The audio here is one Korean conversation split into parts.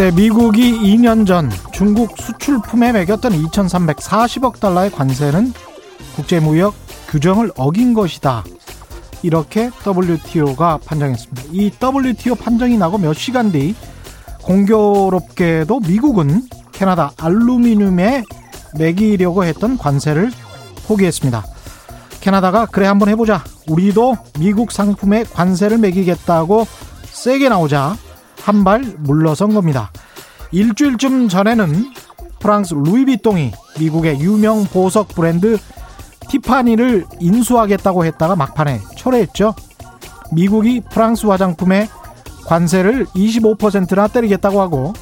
네, 미국이 2년 전 중국 수출품에 매겼던 2,340억 달러의 관세는 국제무역 규정을 어긴 것이다. 이렇게 WTO가 판정했습니다. 이 WTO 판정이 나고 몇 시간 뒤 공교롭게도 미국은 캐나다 알루미늄에 매기려고 했던 관세를 포기했습니다. 캐나다가 그래 한번 해보자. 우리도 미국 상품에 관세를 매기겠다고 세게 나오자 한 발 물러선 겁니다. 일주일쯤 전에는 프랑스 루이비통이 미국의 유명 보석 브랜드 티파니를 인수하겠다고 했다가 막판에 철회했죠. 미국이 프랑스 화장품에 관세를 25%나 때리겠다고 하고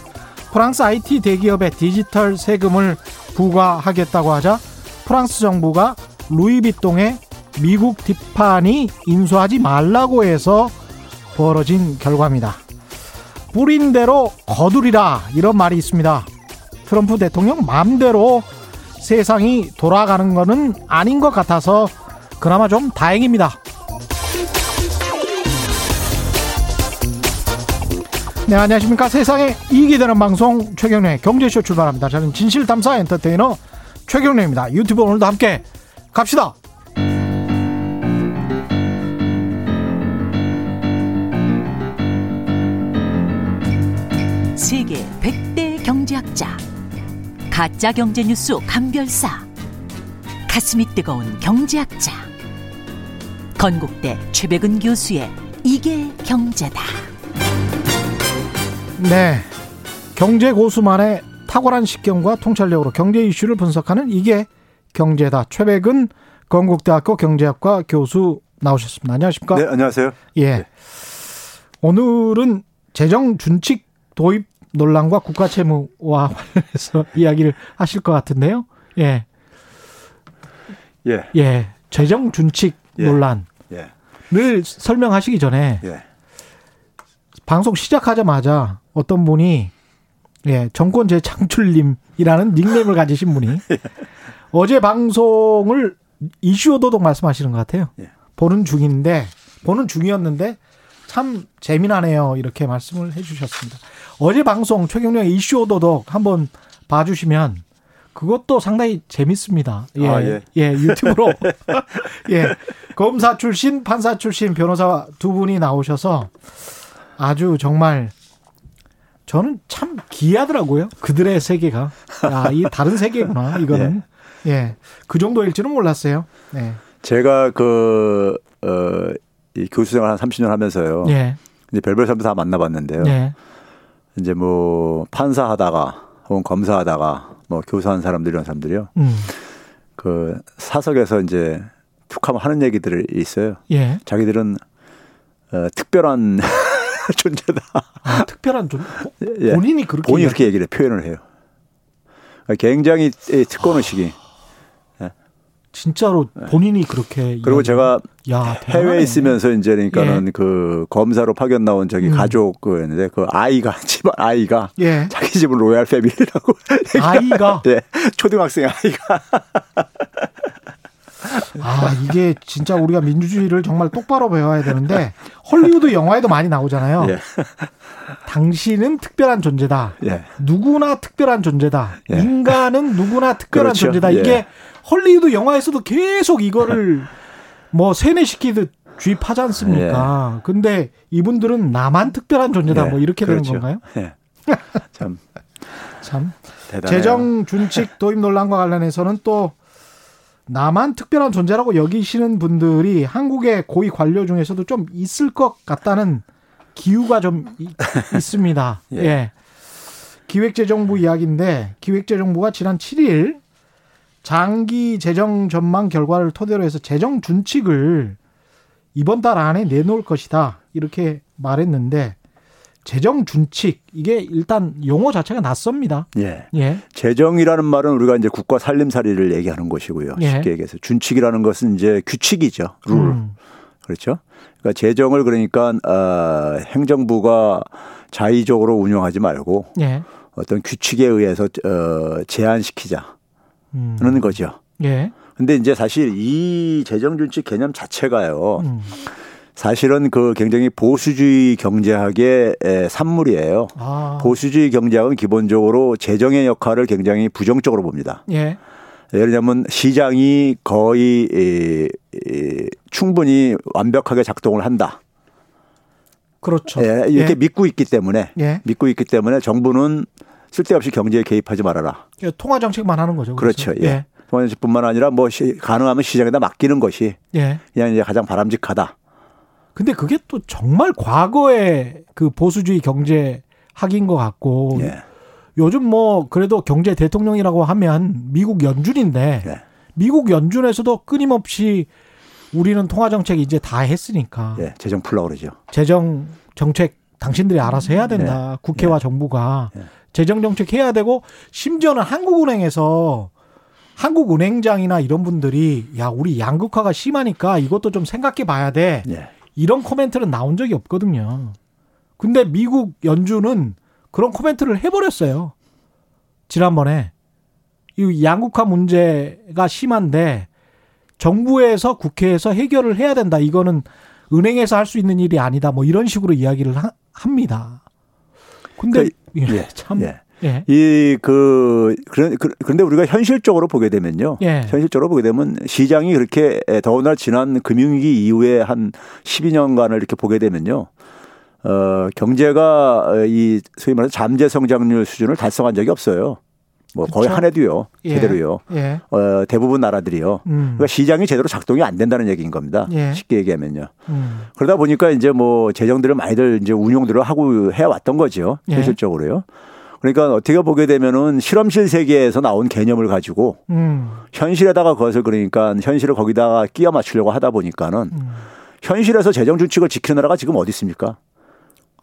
프랑스 IT 대기업의 디지털 세금을 부과하겠다고 하자 프랑스 정부가 루이비통에 미국 티파니 인수하지 말라고 해서 벌어진 결과입니다. 뿌린 대로 거두리라 이런 말이 있습니다. 트럼프 대통령 마음대로 세상이 돌아가는 것은 아닌 것 같아서 그나마 좀 다행입니다. 네, 안녕하십니까. 세상에 이익이 되는 방송 최경련의 경제쇼 출발합니다. 저는 진실탐사 엔터테이너 최경련입니다. 유튜브 오늘도 함께 갑시다. 100대 경제학자 가짜 경제 뉴스 감별사 가슴이 뜨거운 경제학자 건국대 최백은 교수의 이게 경제다. 네. 경제 고수만의 탁월한 식견과 통찰력으로 경제 이슈를 분석하는 이게 경제다. 최백은 건국대학교 경제학과 교수 나오셨습니다. 안녕하십니까? 네, 안녕하세요. 예. 네. 오늘은 재정 준칙 도입 논란과 국가 채무와 관련해서 이야기를 하실 것 같은데요. 예. 예. 예. 재정 준칙 예. 논란을 예. 설명하시기 전에 예. 방송 시작하자마자 어떤 분이 예, 정권 재창출님이라는 닉네임을 가지신 분이 어제 방송을 이슈 도독 말씀하시는 것 같아요. 예. 보는 중인데 보는 중이었는데 참 재미나네요. 이렇게 말씀을 해주셨습니다. 어제 방송 최경령 이슈 도독 한번 봐주시면 그것도 상당히 재밌습니다. 예, 아, 예. 예, 유튜브로 예 검사 출신, 판사 출신 변호사 두 분이 나오셔서 아주 정말 저는 참 기이하더라고요. 그들의 세계가. 아, 이 다른 세계구나, 이거는. 예. 그 정도일 줄은 몰랐어요. 네. 제가 그, 어, 이 교수 생활 한 30년 하면서요. 예. 이제 별별 사람 다 만나봤는데요. 예. 이제 뭐 판사 하다가 혹은 검사 하다가 뭐 교사한 사람들 이런 사람들이요. 음. 그 사석에서 이제 툭하면 하는 얘기들이 있어요. 예. 자기들은 어, 특별한 존재다. 아, 특별한 좀, 예. 본인이 그렇게. 본인이 그렇게 얘기를 해요. 표현을 해요. 굉장히 이 특권 의식이. 진짜로 본인이 그렇게. 그리고 제가 야, 해외에. 있으면서 이제 그러니까는 예. 그 검사로 파견 나온 저기 음. 가족 그였는데 그 아이가 집안 아이가 예. 자기 집은 로얄 패밀리라고 아이가. 예 초등학생 아이가 아, 이게 진짜 우리가 민주주의를 정말 똑바로 배워야 되는데, 헐리우드 영화에도 많이 나오잖아요. 예. 당신은 특별한 존재다. 예. 누구나 특별한 존재다. 예. 인간은 누구나 특별한 그렇죠. 존재다. 예. 이게 헐리우드 영화에서도 계속 이거를 뭐 세뇌시키듯 주입하지 않습니까? 근데 이분들은 나만 특별한 존재다. 예. 뭐 이렇게 그렇죠. 되는 건가요? 예. 참 참. 대단해요. 재정 준칙 도입 논란과 관련해서는 또 나만 특별한 존재라고 여기시는 분들이 한국의 고위 관료 중에서도 좀 있을 것 같다는 기우가 좀 이- 있습니다. 예. 예. 기획재정부 이야기인데 기획재정부가 지난 7일 장기 재정 전망 결과를 토대로 해서 재정 준칙을 이번 달 안에 내놓을 것이다. 이렇게 말했는데 재정 준칙 이게 일단 용어 자체가 낯섭니다. 예. 예. 재정이라는 말은 우리가 이제 국가 살림살이를 얘기하는 것이고요. 예. 쉽게 얘기해서 준칙이라는 것은 이제 규칙이죠. 룰. 음. 그렇죠. 그러니까 재정을 그러니까 어, 행정부가 자의적으로 운영하지 말고 예. 어떤 규칙에 의해서 어, 제한시키자는 음. 거죠. 예. 근데 이제 사실 이 재정준칙 개념 자체가요. 음. 사실은 그 굉장히 보수주의 경제학의 에, 산물이에요. 아. 보수주의 경제학은 기본적으로 재정의 역할을 굉장히 부정적으로 봅니다. 예. 예를 들면 시장이 거의 에, 에, 충분히 완벽하게 작동을 한다. 그렇죠. 예, 이렇게 예. 믿고 있기 때문에 예. 믿고 있기 때문에 정부는 쓸데없이 경제에 개입하지 말아라. 예, 통화 정책만 하는 거죠. 그래서. 그렇죠. 예. 통화 정책뿐만 아니라 뭐 시, 가능하면 시장에다 맡기는 것이 예. 그냥 이제 가장 바람직하다. 근데 그게 또 정말 과거의 그 보수주의 경제 학인 것 같고 예. 요즘 뭐 그래도 경제 대통령이라고 하면 미국 연준인데 예. 미국 연준에서도 끊임없이 우리는 통화 정책 이제 다 했으니까 예. 재정 풀라 그러죠. 재정 정책 당신들이 알아서 해야 된다. 국회와 정부가 네. 재정 정책 해야 되고 심지어는 한국은행에서 한국은행장이나 이런 분들이 야 우리 양극화가 심하니까 이것도 좀 생각해 봐야 돼. 예. 이런 코멘트는 나온 적이 없거든요. 근데 미국 연준은 그런 코멘트를 해버렸어요. 지난번에 이 양극화 문제가 심한데 정부에서 국회에서 해결을 해야 된다. 이거는 은행에서 할 수 있는 일이 아니다. 뭐 이런 식으로 이야기를 하- 합니다. 근데 예, 예. 참 예. 예. 이그 그런 그- 그런데 우리가 현실적으로 보게 되면요. 예. 현실적으로 보게 되면 시장이 그렇게 더구나 지난 금융위기 이후에 한 12년간을 이렇게 보게 되면요. 어, 경제가 이 소위 말해서 잠재 성장률 수준을 달성한 적이 없어요. 뭐 거의 그쵸. 한 해도요. 예. 제대로요. 예. 어, 대부분 나라들이요. 음. 그러니까 시장이 제대로 작동이 안 된다는 얘기인 겁니다. 예. 쉽게 얘기하면요. 음. 그러다 보니까 이제 뭐 재정들을 많이들 이제 운용들을 하고 해 왔던 거죠. 예. 현실적으로요. 그러니까 어떻게 보게 되면은 실험실 세계에서 나온 개념을 가지고 음. 현실에다가 그것을 그러니까 현실을 거기다가 끼워 맞추려고 하다 보니까는 음. 현실에서 재정 준칙을 지키는 나라가 지금 어디 있습니까?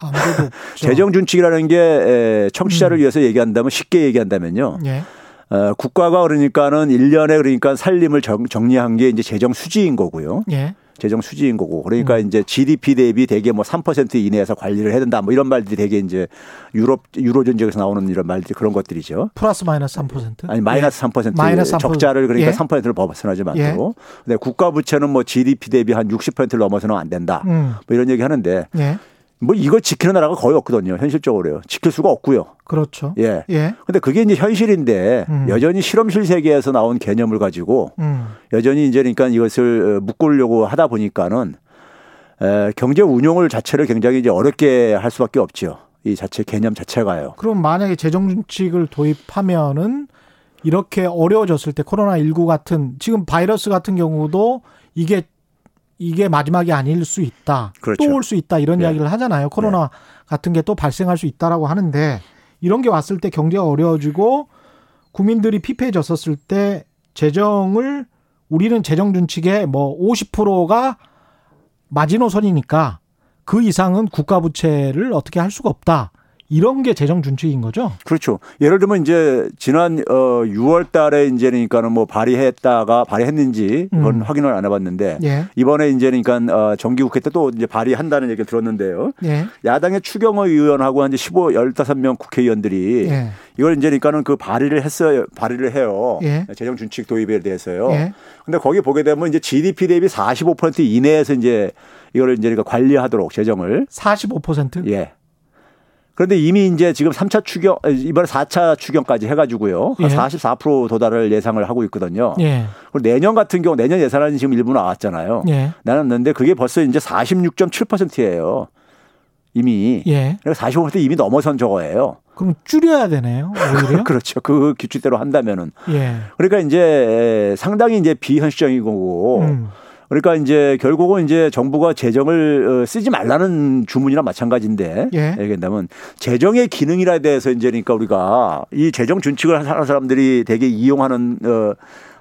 아무래도 없죠. 재정 준칙이라는 게 에, 청취자를 위해서 얘기한다면 쉽게 얘기한다면요. 예. 어, 국가가 그러니까는 1년에 그러니까 살림을 정, 정리한 게 이제 재정 수지인 거고요. 예. 재정 수지인 거고 그러니까 음. 이제 GDP 대비 대개 뭐 3% 이내에서 관리를 해야 된다 뭐 이런 말들이 되게 이제 유럽 유로존 지역에서 나오는 이런 말들 그런 것들이죠. 플러스 마이너스 3%. 아니 마이너스 3% 예. 마이너스 3%. 적자를 그러니까 예. 3%를 벗어나지 않도록. 근데 국가 부채는 뭐 GDP 대비 한 60%를 넘어서는 안 된다. 음. 뭐 이런 얘기 하는데 예. 뭐 이거 지키는 나라가 거의 없거든요. 현실적으로요. 지킬 수가 없고요. 그렇죠. 예. 예. 근데 그게 이제 현실인데 음. 여전히 실험실 세계에서 나온 개념을 가지고 음. 여전히 이제 그러니까 이것을 묶으려고 하다 보니까는 에, 경제 운용을 자체를 굉장히 이제 어렵게 할 수밖에 없죠. 이 자체 개념 자체가요. 그럼 만약에 재정 준칙을 도입하면은 이렇게 어려워졌을 때 코로나 19 같은 지금 바이러스 같은 경우도 이게 이게 마지막이 아닐 수 있다. 그렇죠. 또올 수 있다. 이런 네. 이야기를 하잖아요. 코로나 같은 게 또 발생할 수 있다라고 하는데 이런 게 왔을 때 경제가 어려워지고 국민들이 피폐해졌었을 때 재정을 우리는 재정 준칙의 뭐 50%가 마지노선이니까 그 이상은 국가 부채를 어떻게 할 수가 없다. 이런 게 재정 준칙인 거죠. 그렇죠. 예를 들면 이제 지난 어 6월 달에 이제 그러니까는 뭐 발의했다가 발의했는지 그건 음. 확인을 안 해봤는데 예. 이번에 이제 그러니까 어 정기국회 때 또 이제 발의한다는 얘기를 들었는데요. 예. 야당의 추경호 의원하고 한 이제 15, 15명 국회의원들이 예. 이걸 이제 그러니까는 그 발의를 했어요. 발의를 해요. 예. 재정 준칙 도입에 대해서요. 예. 근데 거기 보게 되면 이제 GDP 대비 45% 이내에서 이제 이거를 이제 그러니까 관리하도록 재정을 45%? 예. 그런데 이미 이제 지금 3차 추경 이번에 4차 추경까지 해가지고요 한 예. 44% 도달을 예상을 하고 있거든요. 예. 그리고 내년 같은 경우 내년 예산안이 지금 일부 나왔잖아요. 예. 나왔는데 그게 벌써 이제 46.7%예요. 이미. 예. 그러니까 45% 이미 넘어선 저거예요. 그럼 줄여야 되네요. 오히려. 그렇죠. 그 규칙대로 한다면은. 예. 그러니까 이제 상당히 이제 비현실적인 거고. 음. 그러니까 이제 결국은 이제 정부가 재정을 어, 쓰지 말라는 주문이나 마찬가지인데 예. 얘기한다면 재정의 기능이라 대해서 이제 그러니까 우리가 이 재정 준칙을 하는 사람들이 되게 이용하는 어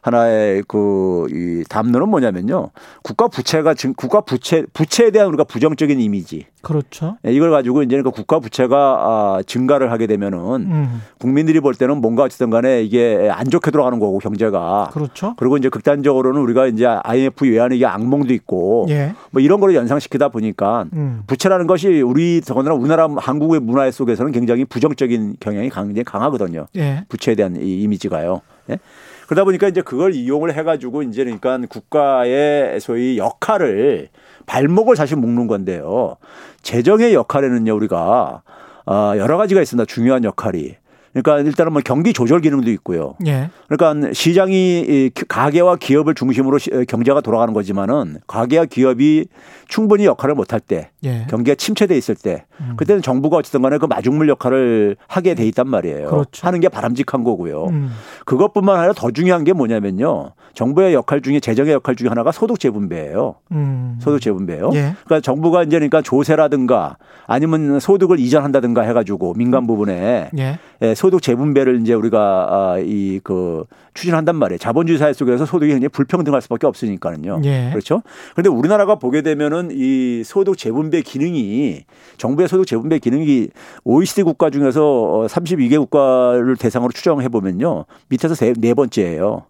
하나의 그 이 담론은 뭐냐면요. 국가 부채가 증 국가 부채 부채에 대한 우리가 부정적인 이미지 그렇죠. 예, 이걸 가지고 이제 그러니까 국가 부채가 아, 증가를 하게 되면은 음. 국민들이 볼 때는 뭔가 어쨌든 간에 이게 안 좋게 돌아가는 거고 경제가 그렇죠. 그리고 이제 극단적으로는 우리가 이제 IMF 외환위기 악몽도 있고 예. 뭐 이런 거를 연상시키다 보니까 음. 부채라는 것이 우리 더군다나 우리나라 한국의 문화 속에서는 굉장히 부정적인 경향이 굉장히 강하거든요. 예. 부채에 대한 이 이미지가요. 예? 그러다 보니까 이제 그걸 이용을 해가지고 이제 그러니까 국가의 소위 역할을 발목을 사실 묶는 건데요. 재정의 역할에는요 우리가 어, 여러 가지가 있습니다. 중요한 역할이. 그러니까 일단은 뭐 경기 조절 기능도 있고요. 예. 그러니까 시장이 이 가계와 기업을 중심으로 시- 경제가 돌아가는 거지만은 가계와 기업이 충분히 역할을 못할 때 예. 경기가 침체돼 있을 때 음. 그때는 정부가 어쨌든 간에 그 마중물 역할을 하게 돼 있단 말이에요. 그렇죠. 하는 게 바람직한 거고요. 음. 그것뿐만 아니라 더 중요한 게 뭐냐면요. 정부의 역할 중에 재정의 역할 중에 하나가 소득 재분배예요. 음. 소득 재분배요. 예. 그러니까 정부가 이제 그러니까 조세라든가 아니면 소득을 이전한다든가 해가지고 민간 부분에 예. 예, 소득 재분배를 이제 우리가 아, 이그 추진한단 말이에요. 자본주의 사회 속에서 소득이 굉장히 불평등할 수밖에 없으니까는요. 예. 그렇죠. 그런데 우리나라가 보게 되면은 이 소득 재분배 기능이 정부의 소득 재분배 기능이 OECD 국가 중에서 어, 32개 국가를 대상으로 추정해 보면요. 밑에서 세, 네 번째예요.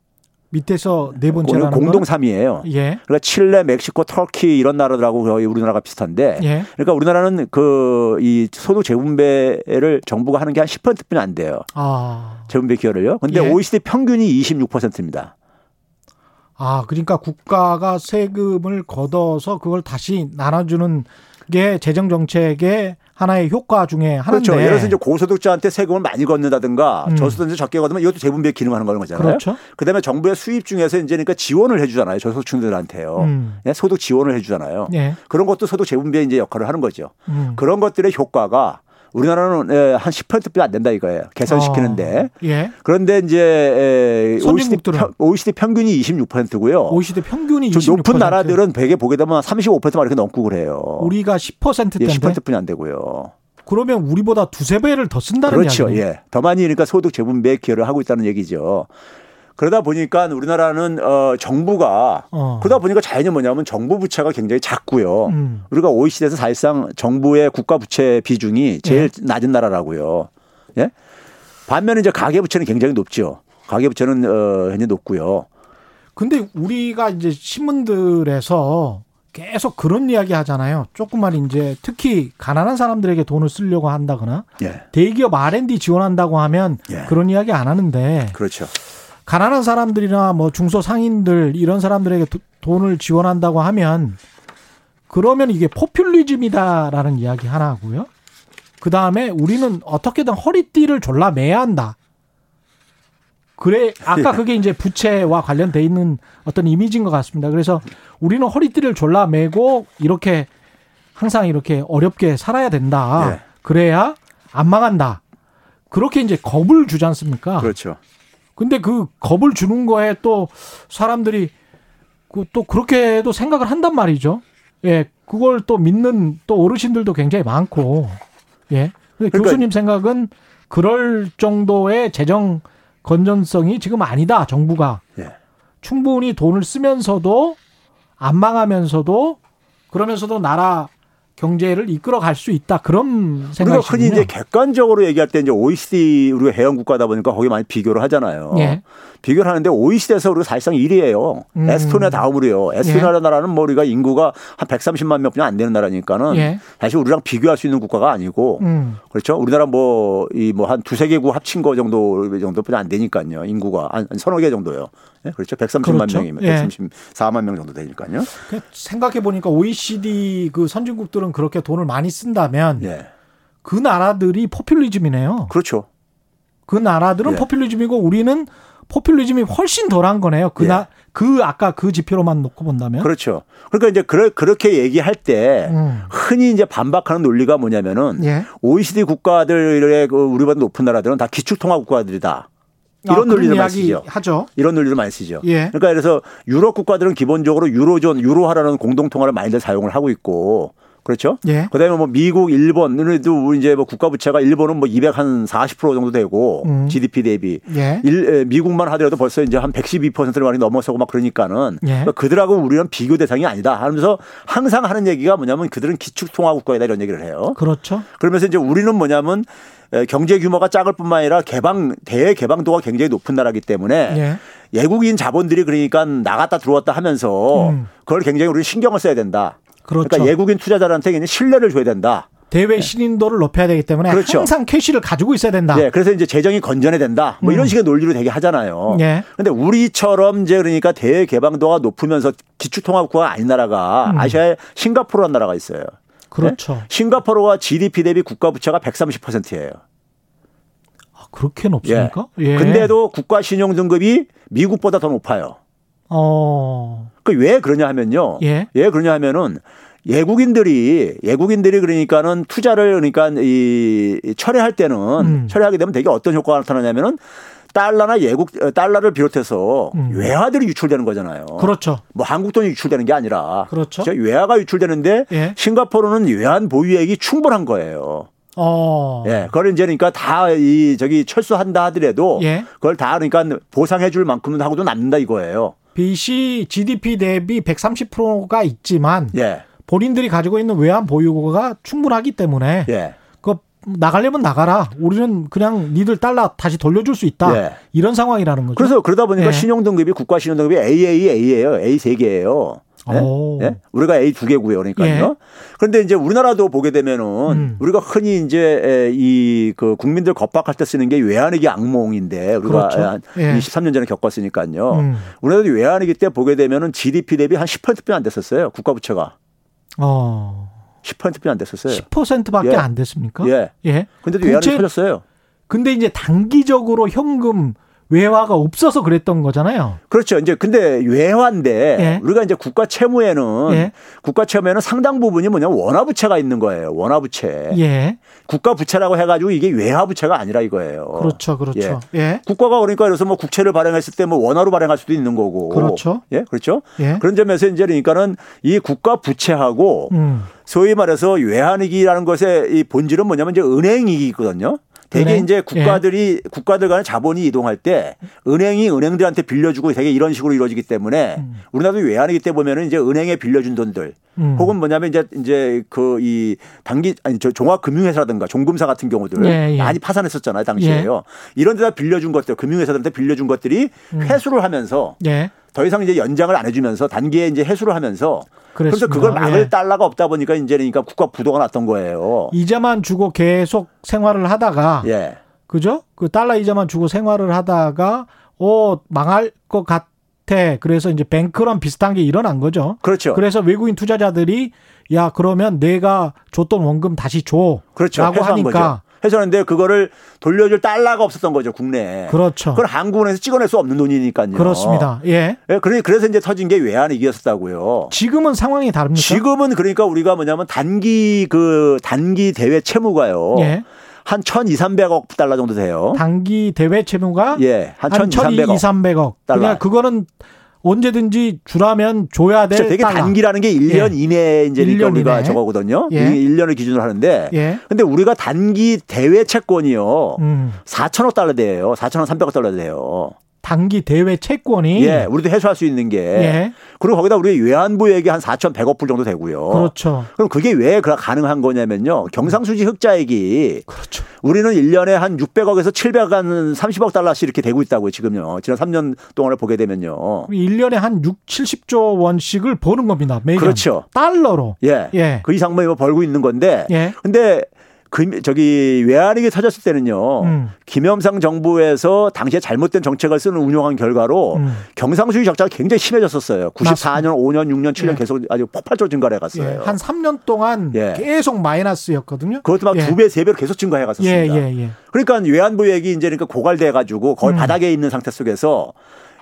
밑에서 네 번째라는 공동 건? 3위예요. 예. 그러니까 칠레, 멕시코, 터키 이런 나라들하고 거의 우리나라가 비슷한데 예. 그러니까 우리나라는 그 이 소득 재분배를 정부가 하는 게 한 10%뿐이 안 돼요. 아. 재분배 기여를요. 근데 예. OECD 평균이 26%입니다. 아, 그러니까 국가가 세금을 걷어서 그걸 다시 나눠 주는 게 재정 정책의 하나의 효과 중에 하나인데. 그렇죠. 예를 들어서 이제 고소득자한테 세금을 많이 걷는다든가 음. 저소득자 적게 걷으면 이것도 재분배 기능하는 거는 거잖아요. 그렇죠. 그다음에 정부의 수입 중에서 이제 그러니까 지원을 해주잖아요. 저소득층들한테요. 음. 예, 소득 지원을 해주잖아요. 예. 그런 것도 소득 재분배 이제 역할을 하는 거죠. 음. 그런 것들의 효과가 우리나라는 예, 한 10%뿐이 안 된다 이거예요. 개선시키는데. 어, 예. 그런데 이제 에, OECD? 평, OECD 평균이 26%고요. OECD 평균이 좀 26%. 높은 나라들은 베개 보게 되면 35%만 이렇게 넘고 그래요. 우리가 10%대인데 예, 10%뿐이 안 되고요. 그러면 우리보다 두세 배를 더 쓴다는 그렇죠. 이야기네요. 예. 더 많이 그러니까 소득 재분배에 기여를 하고 있다는 얘기죠. 그러다 보니까 우리나라는 어 정부가 어. 그러다 보니까 자연히 뭐냐면 정부 부채가 굉장히 작고요. 음. 우리가 OECD에서 사실상 정부의 국가 부채 비중이 제일 예. 낮은 나라라고요. 예? 반면에 이제 가계 부채는 굉장히 높죠. 가계 부채는 어 굉장히 높고요. 근데 우리가 이제 신문들에서 계속 그런 이야기 하잖아요. 조금만 이제 특히 가난한 사람들에게 돈을 쓰려고 한다거나 예. 대기업 R&D 지원한다고 하면 예. 그런 이야기 안 하는데 그렇죠. 가난한 사람들이나 뭐 중소 상인들 이런 사람들에게 도- 돈을 지원한다고 하면 그러면 이게 포퓰리즘이다라는 이야기 하나 하고요. 그 다음에 우리는 어떻게든 허리띠를 졸라 매야 한다. 그래 아까 예. 그게 이제 부채와 관련돼 있는 어떤 이미지인 것 같습니다. 그래서 우리는 허리띠를 졸라 매고 이렇게 항상 이렇게 어렵게 살아야 된다. 예. 그래야 안 망한다. 그렇게 이제 겁을 주지 않습니까? 그렇죠. 근데 그 겁을 주는 거에 또 사람들이 그또 그렇게도 생각을 한단 말이죠. 예, 그걸 또 믿는 또 어르신들도 굉장히 많고, 예. 근데 그러니까- 교수님 생각은 그럴 정도의 재정 건전성이 지금 아니다. 정부가 예. 충분히 돈을 쓰면서도 안 망하면서도 그러면서도 나라 경제를 이끌어 갈 수 있다. 그런 우리가 생각이시군요. 흔히 이제 객관적으로 얘기할 때 이제 OECD 우리가 해양 국가다 보니까 거기 많이 비교를 하잖아요. 예. 비교를 하는데 OECD에서 우리가 사실상 1위예요. 음. 에스토니아 다음으로요. 에스토니아 나라는 뭐 우리가 인구가 한 130만 명뿐이 안 되는 나라니까는 예. 사실 우리랑 비교할 수 있는 국가가 아니고 음. 그렇죠. 우리나라 뭐 이 뭐 한 두세 개국 합친 거 정도 정도뿐이 안 되니까요. 인구가 한, 한 서너 개 정도요. 예, 그렇죠. 130만 그렇죠. 명이면 예. 134만 명 정도 되니까요. 생각해 보니까 OECD 그 선진국들은 그렇게 돈을 많이 쓴다면 예. 그 나라들이 포퓰리즘이네요. 그렇죠. 그 나라들은 예. 포퓰리즘이고 우리는 포퓰리즘이 훨씬 덜한 거네요. 그 예. 나, 그 아까 그 지표로만 놓고 본다면. 그렇죠. 그러니까 이제 그러, 그렇게 얘기할 때 음. 흔히 이제 반박하는 논리가 뭐냐면은 예. OECD 국가들의 그 우리보다 높은 나라들은 다 기축통화 국가들이다. 아, 이런 그런 논리를 많이 쓰죠. 하죠. 이런 논리를 많이 쓰죠. 예. 그러니까 그래서 유럽 국가들은 기본적으로 유로존, 유로화라는 공동통화를 많이들 사용을 하고 있고 그렇죠? 예. 그다음에 뭐 미국, 일본도 이제 뭐 국가 부채가 일본은 뭐 240% 정도 되고 음. GDP 대비 예. 일, 에, 미국만 하더라도 벌써 이제 한 112%를 많이 넘어서고 막 그러니까는 예. 그러니까 그들하고 우리는 비교 대상이 아니다 하면서 항상 하는 얘기가 뭐냐면 그들은 기축통화 국가이다 이런 얘기를 해요. 그렇죠. 그러면서 이제 우리는 뭐냐면 에, 경제 규모가 작을 뿐만 아니라 개방 대 개방도가 굉장히 높은 나라기 때문에 예. 외국인 자본들이 그러니까 나갔다 들어왔다 하면서 음. 그걸 굉장히 우리 신경을 써야 된다. 그렇죠. 그러니까 외국인 투자자들한테 굉장히 신뢰를 줘야 된다. 대외 신인도를 높여야 되기 때문에 그렇죠. 항상 캐시를 가지고 있어야 된다. 예, 그래서 이제 재정이 건전해야 된다. 뭐 음. 이런 식의 논리로 되게 하잖아요. 예. 근데 우리처럼 이제 그러니까 대외 개방도가 높으면서 기축통화국가가 아닌 나라가 음. 아시아에 싱가포르라는 나라가 있어요. 그렇죠. 싱가포르가 GDP 대비 국가 부채가 130%예요. 아, 그렇게 높습니까? 예. 근데도 국가 신용 등급이 미국보다 더 높아요. 어. 그 왜 그러냐 하면요. 예. 왜 그러냐 하면은 예국인들이 예국인들이 그러니까는 투자를 그러니까 이 철회할 때는 음. 철회하게 되면 되게 어떤 효과가 나타나냐면은 달러나 예국 어, 달러를 비롯해서 음. 외화들이 유출되는 거잖아요. 그렇죠. 뭐 한국 돈이 유출되는 게 아니라 그렇죠. 진짜 외화가 유출되는데 예. 싱가포르는 외환 보유액이 충분한 거예요. 어. 예, 그걸 이제 그러니까 다 이 저기 철수한다 하더라도 예. 그걸 다 그러니까 보상해 줄 만큼은 하고도 남는다 이거예요. 빚이 GDP 대비 130%가 있지만 예. 본인들이 가지고 있는 외환 보유고가 충분하기 때문에 예. 그 나가려면 나가라. 우리는 그냥 니들 달러 다시 돌려줄 수 있다. 예. 이런 상황이라는 거죠. 그래서 그러다 보니까 예. 신용 등급이 국가 신용 등급이 AAA예요. A 세 개예요. 예? 오. 예? 우리가 A 두 개고요. 그러니까요. 예. 그런데 이제 우리나라도 보게 되면은 음. 우리가 흔히 이제 이 그 국민들 겁박할 때 쓰는 게 외환위기 악몽인데 우리가 그렇죠. 한 예. 23년 전에 겪었으니까요. 음. 우리나라도 외환위기 때 보게 되면은 GDP 대비 한 10%뿐이 안 됐었어요. 국가 부채가 어. 10%뿐이 안 됐었어요. 10%밖에 예. 안 됐습니까? 예. 예. 근데도 부채- 터졌어요. 근데 이제 단기적으로 현금 외화가 없어서 그랬던 거잖아요. 그렇죠. 이제 근데 외환인데 예. 우리가 이제 국가 채무에는 예. 국가 채무에는 상당 부분이 뭐냐면 원화 부채가 있는 거예요. 원화 부채. 예. 국가 부채라고 해가지고 이게 외화 부채가 아니라 이거예요. 그렇죠. 그렇죠. 예. 국가가 그러니까 그래서 뭐 국채를 발행했을 때 뭐 원화로 발행할 수도 있는 거고. 그렇죠. 예, 그렇죠. 예. 그런 점에서 이제 그러니까는 이 국가 부채하고 음. 소위 말해서 외환위기라는 것의 이 본질은 뭐냐면 이제 은행위기거든요. 되게 은행? 이제 국가들이 국가들 간의 자본이 이동할 때 은행이 은행들한테 빌려주고 되게 이런 식으로 이루어지기 때문에 우리나라도 외환위기 때 보면은 이제 은행에 빌려준 돈들 음. 혹은 뭐냐면 이제 이제 그 이 단기 아니 저 종합금융회사라든가 종금사 같은 경우들 예, 예. 많이 파산했었잖아요 당시에요. 이런 데다 빌려준 것들 금융회사들한테 빌려준 것들이 음. 회수를 하면서 예. 더 이상 이제 연장을 안 해주면서 단기에 이제 회수를 하면서 그래서. 그걸 막을 예. 달러가 없다 보니까 이제 그러니까 국가 부도가 났던 거예요. 이자만 주고 계속 생활을 하다가 예. 그죠? 그 달러 이자만 주고 생활을 하다가 어 망할 것 같아. 그래서 이제 뱅크랑 비슷한 게 일어난 거죠. 그렇죠. 그래서 외국인 투자자들이 야 그러면 내가 줬던 원금 다시 줘. 그렇죠. 라고 하니까 회수하는데 그거를 돌려줄 달러가 없었던 거죠 국내에. 그렇죠. 그걸 한국은행에서 찍어낼 수 없는 돈이니까요. 그렇습니다. 예. 예, 그래- 그래서 이제 터진 게 외환위기였었다고요. 지금은 상황이 다릅니까? 지금은 그러니까 우리가 뭐냐면 단기 그 단기 대외 채무가요. 예. 한 1,200, 300억 달러 정도 돼요. 단기 대외 채무가 예, 한한 1,200억. 1,200, 300억. 달러. 그냥 그거는 언제든지 주라면 줘야 될 그렇죠. 되게 달러. 단기라는 게 1년 예. 이내에 이제 그러니까 1년 우리가 이내. 저거거든요. 예. 이게 1년을 기준으로 하는데 예. 근데 우리가 단기 대외 채권이요. 음. 4천억 달러 돼요. 4천억 300억 달러 돼요. 단기 대외 채권이 예, 우리도 해소할 수 있는 게. 예. 그리고 거기다 우리 외환부액이 한 4,100억 불 정도 되고요. 그렇죠. 그럼 그게 왜 그- 가능한 거냐면요. 경상수지 흑자액이 그렇죠. 우리는 1년에 한 600억에서 700억 한 30억 달러씩 이렇게 되고 있다고요, 지금요. 지난 3년 동안을 보게 되면요. 1년에 한 6, 70조 원씩을 버는 겁니다. 매년. 그렇죠. 달러로. 예. 예. 그 이상 뭐 벌고 있는 건데. 예. 근데 그 저기 외환위기 터졌을 때는요. 음. 김영삼 정부에서 당시에 잘못된 정책을 쓰는 운용한 결과로 음. 경상수지 적자가 굉장히 심해졌었어요. 94년, 5년, 6년, 7년 예. 계속 아주 폭발적으로 증가해 갔어요. 예. 한 3년 동안 예. 계속 마이너스였거든요. 그것도 막 예. 두 배, 세 배로 계속 증가해 예, 갔었습니다. 예, 예. 그러니까 외환부액이 이제 그러니까 고갈돼 가지고 거의 음. 바닥에 있는 상태 속에서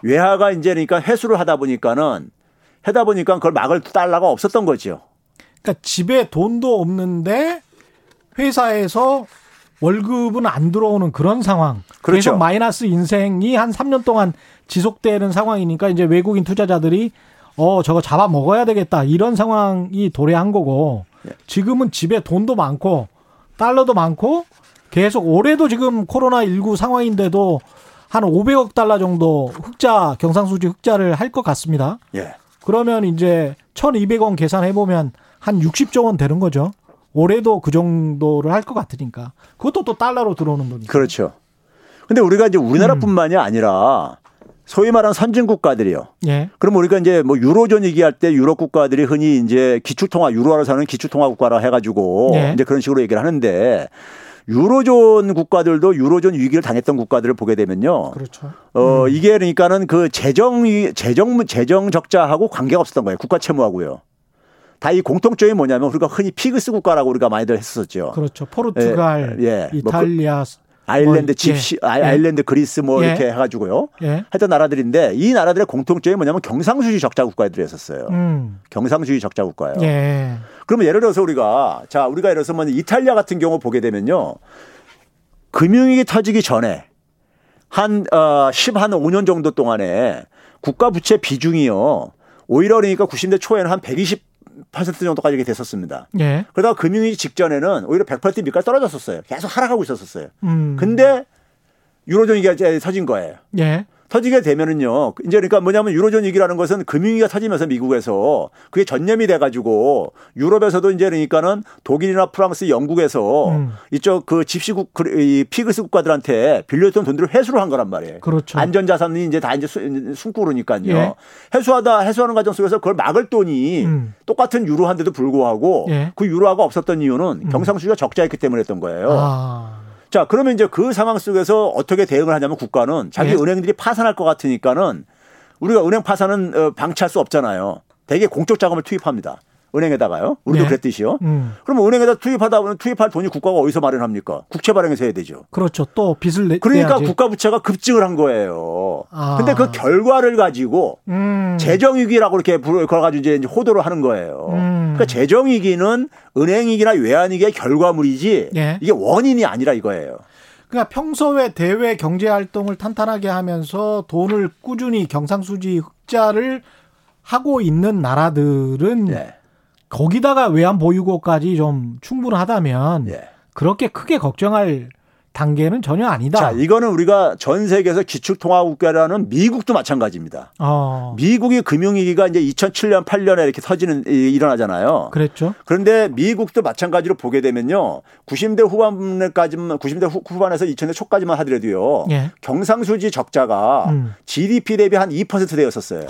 외화가 이제 그러니까 회수를 하다 보니까는 하다 보니까 그걸 막을 달러가 없었던 거죠. 그러니까 집에 돈도 없는데 회사에서 월급은 안 들어오는 그런 상황. 그렇죠. 계속 마이너스 인생이 한 3년 동안 지속되는 상황이니까 이제 외국인 투자자들이 어 저거 잡아 먹어야 되겠다 이런 상황이 도래한 거고 예. 지금은 집에 돈도 많고 달러도 많고 계속 올해도 지금 코로나 19 상황인데도 한 500억 달러 정도 흑자 경상수지 흑자를 할 것 같습니다. 예. 그러면 이제 1,200원 계산해 보면 한 60조 원 되는 거죠. 올해도 그 정도를 할 것 같으니까. 그것도 또 달러로 들어오는 거니까. 그렇죠. 근데 우리가 이제 음. 우리나라뿐만이 아니라 소위 말하는 선진 국가들이요. 예. 그럼 우리가 이제 뭐 유로존 얘기할 때 유럽 국가들이 흔히 이제 기축통화 유로화를 사는 기축통화 국가라 해가지고 예. 이제 그런 식으로 얘기를 하는데 유로존 국가들도 유로존 위기를 당했던 국가들을 보게 되면요. 그렇죠. 어 이게 그러니까는 그 재정 위- 재정 재정 적자하고 관계가 없었던 거예요. 국가 채무하고요. 다 이 공통점이 뭐냐면 우리가 흔히 피그스 국가라고 우리가 많이들 했었죠. 그렇죠. 포르투갈, 예, 예. 뭐 이탈리아, 아일랜드 뭐, 집시 예. 아- 예. 아일랜드 그리스 뭐 예. 이렇게 해가지고요. 예. 했던 나라들인데 이 나라들의 공통점이 뭐냐면 경상수지 적자 국가들이었었어요. 음. 경상주의 적자 국가예요. 예. 그러면 예를 들어서 우리가 자 우리가 예를 들어서 뭐 이탈리아 같은 경우 보게 되면요 금융위기 터지기 전에 한 어, 10 한 5년 정도 동안에 국가 부채 비중이요 오히려 그러니까 90대 초에는 한 120% 정도까지 이렇게 됐었습니다. 예. 그러다가 금융위기 직전에는 오히려 100% 밑까지 떨어졌었어요. 계속 하락하고 있었었어요. 음. 근데 유로존 위기가 이제 터진 거예요. 예. 터지게 되면은요. 이제 그러니까 뭐냐면 유로존 위기라는 것은 금융위기가 터지면서 미국에서 그게 전염이 돼 가지고 유럽에서도 이제 그러니까는 독일이나 프랑스, 영국에서 음. 이쪽 그 집시국 그- 이 피그스 국가들한테 빌려줬던 돈들을 회수를 한 거란 말이에요. 그렇죠. 안전자산이 이제 다 이제 수- 숨고 그러니까요. 예. 해수하다 해수하는 과정 속에서 그걸 막을 돈이 음. 똑같은 유로한데도 불구하고 예. 그 유로화가 없었던 이유는 경상수지가 적자였기 때문에 했던 거예요. 아. 자, 그러면 이제 그 상황 속에서 어떻게 대응을 하냐면 국가는 자기 예. 은행들이 파산할 것 같으니까는 우리가 은행 파산은 어, 방치할 수 없잖아요. 대개 공적 자금을 투입합니다. 은행에다가요. 우리도 네. 그랬듯이요. 음. 그러면 은행에다 투입하다 보면 투입할 돈이 국가가 어디서 마련합니까? 국채 발행해서 해야 되죠. 그렇죠. 또 빚을 내. 그러니까 내야지. 국가 부채가 급증을 한 거예요. 아. 근데 그 결과를 가지고 음. 재정 위기라고 이렇게 불 걸어가지고 이제 호도를 하는 거예요. 음. 그러니까 재정 위기는 은행 위기나 외환 위기의 결과물이지 예. 이게 원인이 아니라 이거예요. 그러니까 평소에 대외 경제 활동을 탄탄하게 하면서 돈을 꾸준히 경상수지 흑자를 하고 있는 나라들은 예. 거기다가 외환 보유고까지 좀 충분하다면 예. 그렇게 크게 걱정할 단계는 전혀 아니다. 자, 이거는 우리가 전 세계에서 기축통화국가라는 미국도 마찬가지입니다. 어, 미국의 금융위기가 이제 2007년, 8년에 이렇게 터지는, 이- 일어나잖아요. 그랬죠. 그런데 미국도 마찬가지로 보게 되면요. 90대 후반까지만, 90대 후- 후반에서 2000대 초까지만 하더라도요. 예. 경상수지 적자가 음. GDP 대비 한 2% 되었었어요.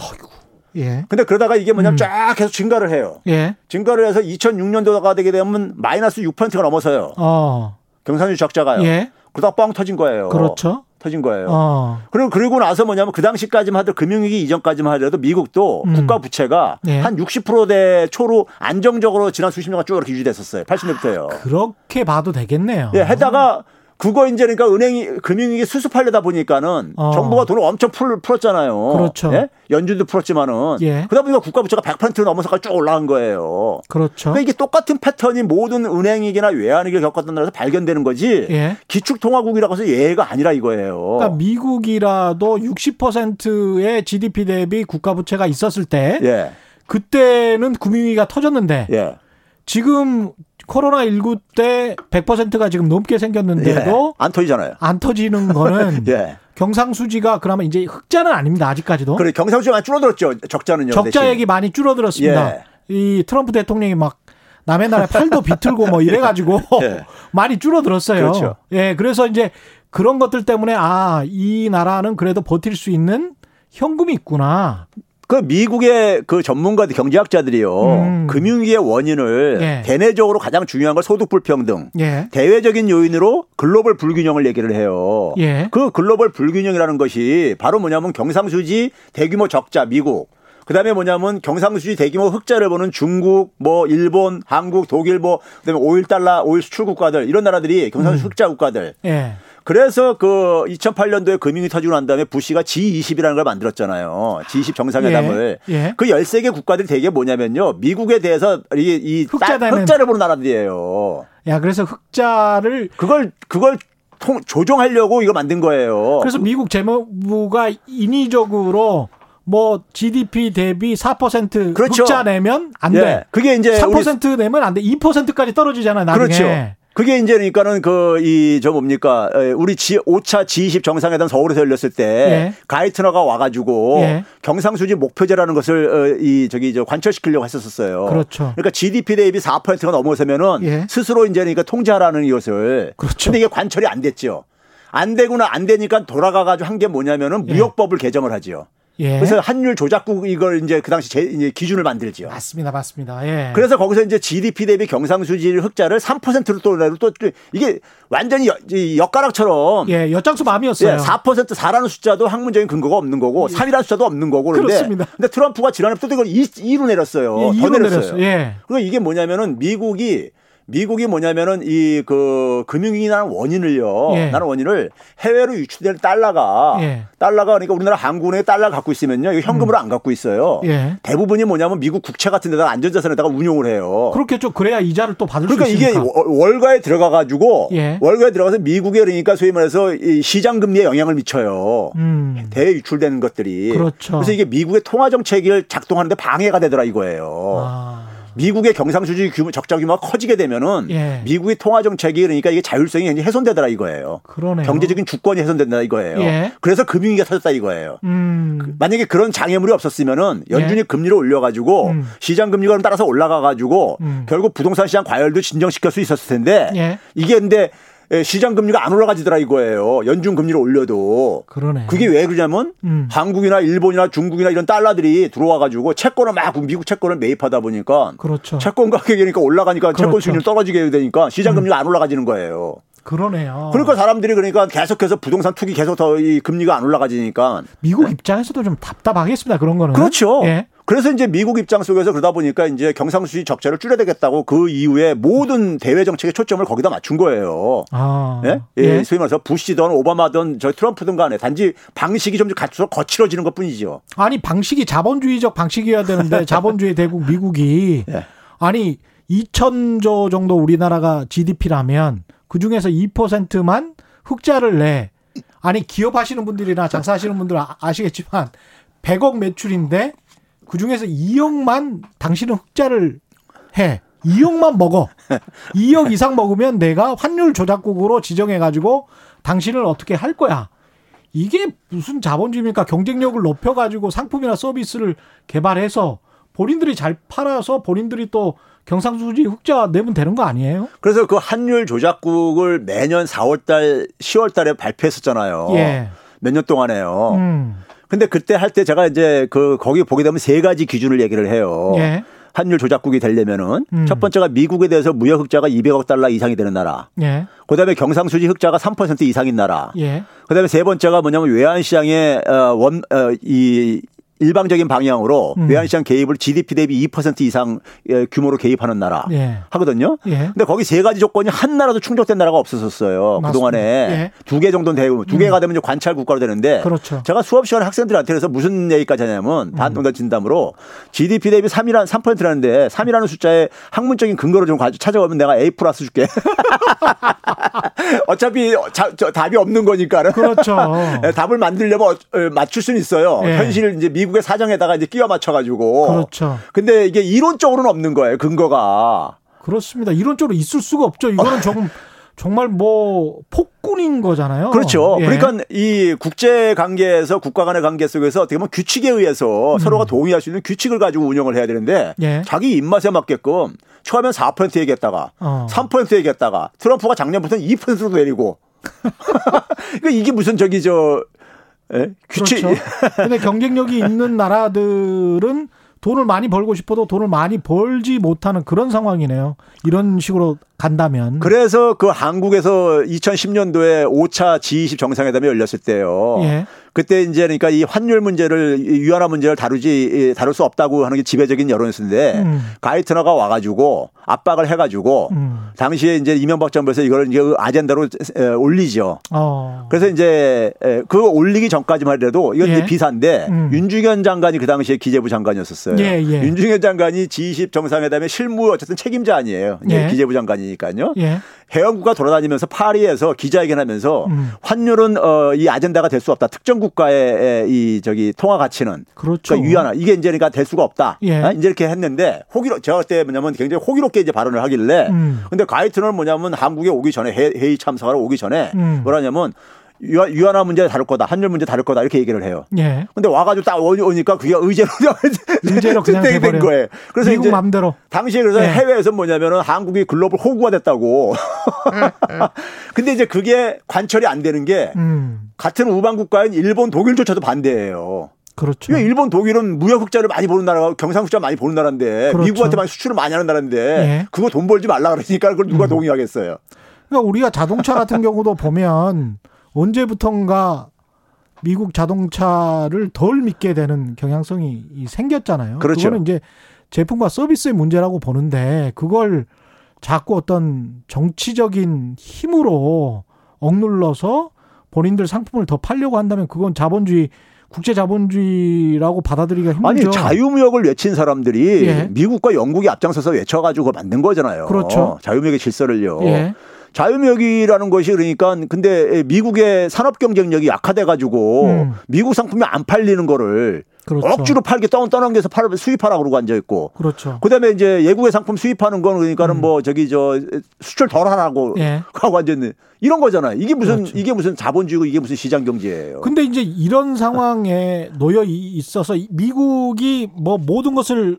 예. 근데 그러다가 이게 뭐냐면 음. 쫙 계속 증가를 해요. 예. 증가를 해서 2006년도가 되게 되면 마이너스 6%가 넘어서요. 어. 경상수지 적자가요. 예. 그러다 뻥 터진 거예요. 그렇죠. 터진 거예요. 어. 그리고 그리고 나서 뭐냐면 그 당시까지만 하더라도 금융위기 이전까지만 하더라도 미국도 음. 국가 부채가 예. 한 60%대 초로 안정적으로 지난 수십 년간 쭉 이렇게 유지됐었어요. 80년부터요. 그렇게 봐도 되겠네요. 예, 해다가 그거 이제 그러니까 은행이 금융위기 수습하려다 보니까는 어. 정부가 돈을 엄청 풀, 풀었잖아요. 그렇죠. 예? 연준도 풀었지만은 예. 그러다 보니까 국가 부채가 100% 넘어서까지 쭉 올라간 거예요. 그렇죠. 그러니까 이게 똑같은 패턴이 모든 은행위기나 외환위기를 겪었던 나라에서 발견되는 거지. 예. 기축통화국이라고 해서 예외가 아니라 이거예요. 그러니까 미국이라도 60%의 GDP 대비 국가 부채가 있었을 때 예. 그때는 금융위기가 터졌는데 예. 지금 코로나 19때 100%가 지금 넘게 생겼는데도 예. 안 터지잖아요. 안 터지는 거는 예. 경상수지가 그러면 이제 흑자는 아닙니다. 아직까지도. 그래 경상수지가 많이 줄어들었죠. 적자는요. 적자액이 대신. 많이 줄어들었습니다. 예. 이 트럼프 대통령이 막 남의 나라에 팔도 비틀고 뭐 이래 가지고 예. 많이 줄어들었어요. 그렇죠. 예, 그래서 이제 그런 것들 때문에 아, 이 나라는 그래도 버틸 수 있는 현금이 있구나. 그 미국의 그 전문가들 경제학자들이요. 음. 금융위기의 원인을 예. 대내적으로 가장 중요한 걸 소득 불평등. 예. 대외적인 요인으로 글로벌 불균형을 얘기를 해요. 예. 그 글로벌 불균형이라는 것이 바로 뭐냐면 경상수지 대규모 적자 미국 그다음에 뭐냐면 경상수지 대규모 흑자를 보는 중국, 뭐 일본, 한국, 독일, 뭐 그다음에 오일 달러, 오일 수출 국가들 이런 나라들이 경상수지 음. 흑자 국가들. 예. 그래서 그 2008년도에 금융이 터지고 난 다음에 부시가 G20이라는 걸 만들었잖아요. G20 정상회담을. 예, 예. 그 13개 국가들이 되게 뭐냐면요. 미국에 대해서 이, 이 흑자 흑자를 보는 나라들이에요. 야, 그래서 흑자를 그걸 그걸 통, 조정하려고 이거 만든 거예요. 그래서 미국 재무부가 인위적으로 뭐 GDP 대비 4% 그렇죠. 흑자 내면 안 예. 돼. 그게 이제 우리 3% 내면 안 돼. 2%까지 떨어지잖아요, 나중에. 그렇죠. 그게 이제 그러니까는 그 이 저 뭡니까 에, 우리 G 5차 G20 정상회담 서울에서 열렸을 때 예. 가이트너가 와가지고 예. 경상수지 목표제라는 것을 어, 이 저기 저 관철시키려고 했었어요. 그렇죠. 그러니까 GDP 대비 4%가 넘어서면은 예. 스스로 이제 그러니까 통제하라는 이것을. 그렇죠. 근데 이게 관철이 안 됐죠. 안 되구나 안 되니까 돌아가가지고 한 게 뭐냐면은 예. 무역법을 개정을 하지요. 예. 그래서 환율 조작국 이걸 이제 그 당시 제, 이제 기준을 만들지요. 맞습니다, 맞습니다. 예. 그래서 거기서 이제 GDP 대비 경상수지 흑자를 3%로 또 또 이게 완전히 여- 이 엿가락처럼 예, 엿장수 마음이었어요. 예, 4% 4라는 숫자도 학문적인 근거가 없는 거고 3이라는 숫자도 없는 거고 그런데 그렇습니다. 근데 트럼프가 지난해 또 이걸 2, 2로 내렸어요. 예, 더 이로 내렸어요. 내렸어요. 예. 그러니까 이게 뭐냐면은 미국이 미국이 뭐냐면은 이 그 금융위기 나는 원인을요. 예. 나는 원인을 해외로 유출될 달러가 예. 달러가 그러니까 우리나라 항구은행에 달러 갖고 있으면요. 이거 현금으로 안 갖고 있어요. 음. 예. 대부분이 뭐냐면 미국 국채 같은 데다가 안전자산에다가 운용을 해요. 그렇겠죠. 그래야 이자를 또 받을 그러니까 수 이게 있으니까. 월- 월가에 들어가 가지고 예. 월가에 들어가서 미국에 그러니까 소위 말해서 이 시장 금리에 영향을 미쳐요. 음. 대유출되는 것들이. 그렇죠. 래서 이게 미국의 통화 정책을 작동하는데 방해가 되더라 이거예요. 아. 미국의 경상수지 규모 적자 규모가 커지게 되면은 예. 미국의 통화 정책이 그러니까 이게 자율성이 굉장히 훼손되더라 이거예요. 그러네요. 경제적인 주권이 훼손된다 이거예요. 예. 그래서 금융위기가 터졌다 이거예요. 음. 만약에 그런 장애물이 없었으면은 연준이 예. 금리를 올려가지고 음. 시장 금리가 따라서 올라가가지고 음. 결국 부동산 시장 과열도 진정시킬 수 있었을 텐데 예. 이게 근데 에, 시장 금리가 안 올라가지더라 이거예요. 연준 금리를 올려도 그러네. 그게 왜 그러냐면 음. 한국이나 일본이나 중국이나 이런 달러들이 들어와 가지고 채권을 막 미국 채권을 매입하다 보니까 그렇죠. 채권 가격이 그러니까 올라가니까 채권 그렇죠. 음. 수익률 떨어지게 되니까 시장 금리가 안 올라가지는 거예요. 그러네요. 그러니까 사람들이 그러니까 계속해서 부동산 투기 계속 더 이 금리가 안 올라가지니까 미국 입장에서도 좀 답답하겠습니다. 그런 거는. 그렇죠. 예. 그래서 이제 미국 입장 속에서 그러다 보니까 이제 경상수지 적자를 줄여야 되겠다고 그 이후에 모든 대외 정책의 초점을 거기다 맞춘 거예요. 아. 예? 예. 소위 말해서 부시든 오바마든 저 트럼프든 간에 단지 방식이 좀 갈수록 거칠어지는 것 뿐이죠. 아니 방식이 자본주의적 방식이어야 되는데 자본주의 대국 미국이 예. 아니 2천조 정도 우리나라가 GDP라면 그 중에서 2%만 흑자를 내. 아니 기업하시는 분들이나 장사하시는 분들 아- 아시겠지만 100억 매출인데 그 중에서 2억만 당신은 흑자를 해. 2억만 먹어. 2억 이상 먹으면 내가 환율 조작국으로 지정해 가지고 당신을 어떻게 할 거야. 이게 무슨 자본주의입니까? 경쟁력을 높여가지고 상품이나 서비스를 개발해서 본인들이 잘 팔아서 본인들이 또 경상수지 흑자 내면 되는 거 아니에요? 그래서 그 환율 조작국을 매년 4월달, 10월달에 발표했었잖아요. 예. 몇년 동안에요. 음. 근데 그때 할 때 제가 이제 그 거기 보게 되면 세 가지 기준을 얘기를 해요. 예. 환율 조작국이 되려면은 음. 첫 번째가 미국에 대해서 무역 흑자가 200억 달러 이상이 되는 나라. 예. 그다음에 경상수지 흑자가 3% 이상인 나라. 예. 그다음에 세 번째가 뭐냐면 외환 시장의 어, 원, 어, 이 일방적인 방향으로 음. 외환시장 개입을 GDP 대비 2% 이상 의 규모로 개입하는 나라 예. 하거든요. 예. 근데 거기 세 가지 조건이 한 나라도 충족된 나라가 없었었어요. 맞습니다. 그동안에 예. 두개 정도는 되고 두 개가 되면 이제 관찰 국가로 되는데 그렇죠. 음. 제가 수업 시간에 학생들한테 그래서 무슨 얘기까지 하냐면 반동단 진담으로 GDP 대비 3이란 3%라는데 3이라는 숫자에 학문적인 근거를 좀 찾아오면 내가 A 플러스 줄게. 어차피 자, 저, 답이 없는 거니까. 그렇죠. 예, 답을 만들려면 어, 어, 맞출 수는 있어요. 예. 현실 이제 미 국의 사정에다가 이제 끼워 맞춰가지고. 그렇죠. 근데 이게 이론적으로는 없는 거예요. 근거가. 그렇습니다. 이론적으로 있을 수가 없죠. 이거는 정, 정말 뭐 폭군인 거잖아요. 그렇죠. 예. 그러니까 이 국제 관계에서 국가 간의 관계 속에서 어떻게 보면 규칙에 의해서 서로가 동의할 수 있는 규칙을 가지고 운영을 해야 되는데 음. 예. 자기 입맛에 맞게끔 처음엔 4% 얘기했다가 어. 3% 얘기했다가 트럼프가 작년부터는 2%로 내리고 그러니까 이게 무슨 저기 저 예? 규칙 그렇죠. 근데 경쟁력이 있는 나라들은 돈을 많이 벌고 싶어도 돈을 많이 벌지 못하는 그런 상황이네요. 이런 식으로 간다면. 그래서 그 한국에서 2010년도에 5차 G20 정상회담이 열렸을 때요. 예. 그때 이제 그러니까 이 환율 문제를 이 위안화 문제를 다루지 다룰 수 없다고 하는 게 지배적인 여론이었는데 음. 가이트너가 와가지고 압박을 해가지고 음. 당시에 이제 이명박 정부에서 이걸 이제 아젠다로 에, 올리죠. 어. 그래서 이제 에, 그거 올리기 전까지만 해도 이건 예. 이제 비사인데 음. 윤중현 장관이 그 당시에 기재부 장관이었었어요. 예, 예. 윤중현 장관이 G20 정상회담의 실무 어쨌든 책임자 아니에요. 예. 기재부 장관이 니까요. 예. 회원국가 돌아다니면서 파리에서 기자회견하면서 음. 환율은 어, 이 아젠다가 될 수 없다. 특정 국가의 이 저기 통화 가치는 그렇죠. 그러니까 위안화 이게 이제 그러니까 될 수가 없다. 예. 아, 이제 이렇게 했는데 호기로 제가 그때 뭐냐면 굉장히 호기롭게 이제 발언을 하길래 음. 근데 가이트는 뭐냐면 한국에 오기 전에 회- 회의 참석하러 오기 전에 음. 뭐라냐면 유한, 유한 화 문제 다룰 거다. 한율 문제 다룰 거다. 이렇게 얘기를 해요. 예. 근데 와가지고 딱 오- 오니까 그게 의제로 의제로 그냥 된. 거예요. 그래서 미국 이제 맘대로. 당시에 그래서 예. 해외에서 뭐냐면은 한국이 글로벌 호구가 됐다고. 근데 이제 그게 관철이 안 되는 게 음. 같은 우방 국가인 일본, 독일조차도 반대예요. 그렇죠. 왜 일본, 독일은 무역 흑자를 많이 보는 나라가 경상 흑자 많이 보는 나라인데 그렇죠. 미국한테 많이 수출을 많이 하는 나라인데 예. 그거 돈 벌지 말라 그러니까 그걸 음. 누가 동의하겠어요. 그러니까 우리가 자동차 같은 경우도 보면 언제부턴가 미국 자동차를 덜 믿게 되는 경향성이 이 생겼잖아요. 그렇죠. 거는 이제 제품과 서비스의 문제라고 보는데 그걸 자꾸 어떤 정치적인 힘으로 억눌러서 본인들 상품을 더 팔려고 한다면 그건 자본주의 국제 자본주의라고 받아들이기가 아니 힘들죠. 자유무역을 외친 사람들이 예. 미국과 영국이 앞장서서 외쳐가지고 만든 거잖아요. 그렇죠. 자유무역의 질서를요. 예. 자유무역이라는 것이 그러니까 근데 미국의 산업 경쟁력이 약화돼 가지고 음. 미국 상품이 안 팔리는 거를 그렇죠. 억지로 팔게 떠, 떠넘겨서 팔, 수입하라 그러고 앉아 있고. 그렇죠. 그 다음에 이제 예국의 상품 수입하는 건 그러니까는 음. 뭐 저기 저 수출 덜 하라고 예. 하고 앉아 있는 이런 거잖아요. 이게 무슨 그렇죠. 이게 무슨 자본주의고 이게 무슨 시장 경제예요. 근데 이제 이런 상황에 놓여 이- 있어서 미국이 뭐 모든 것을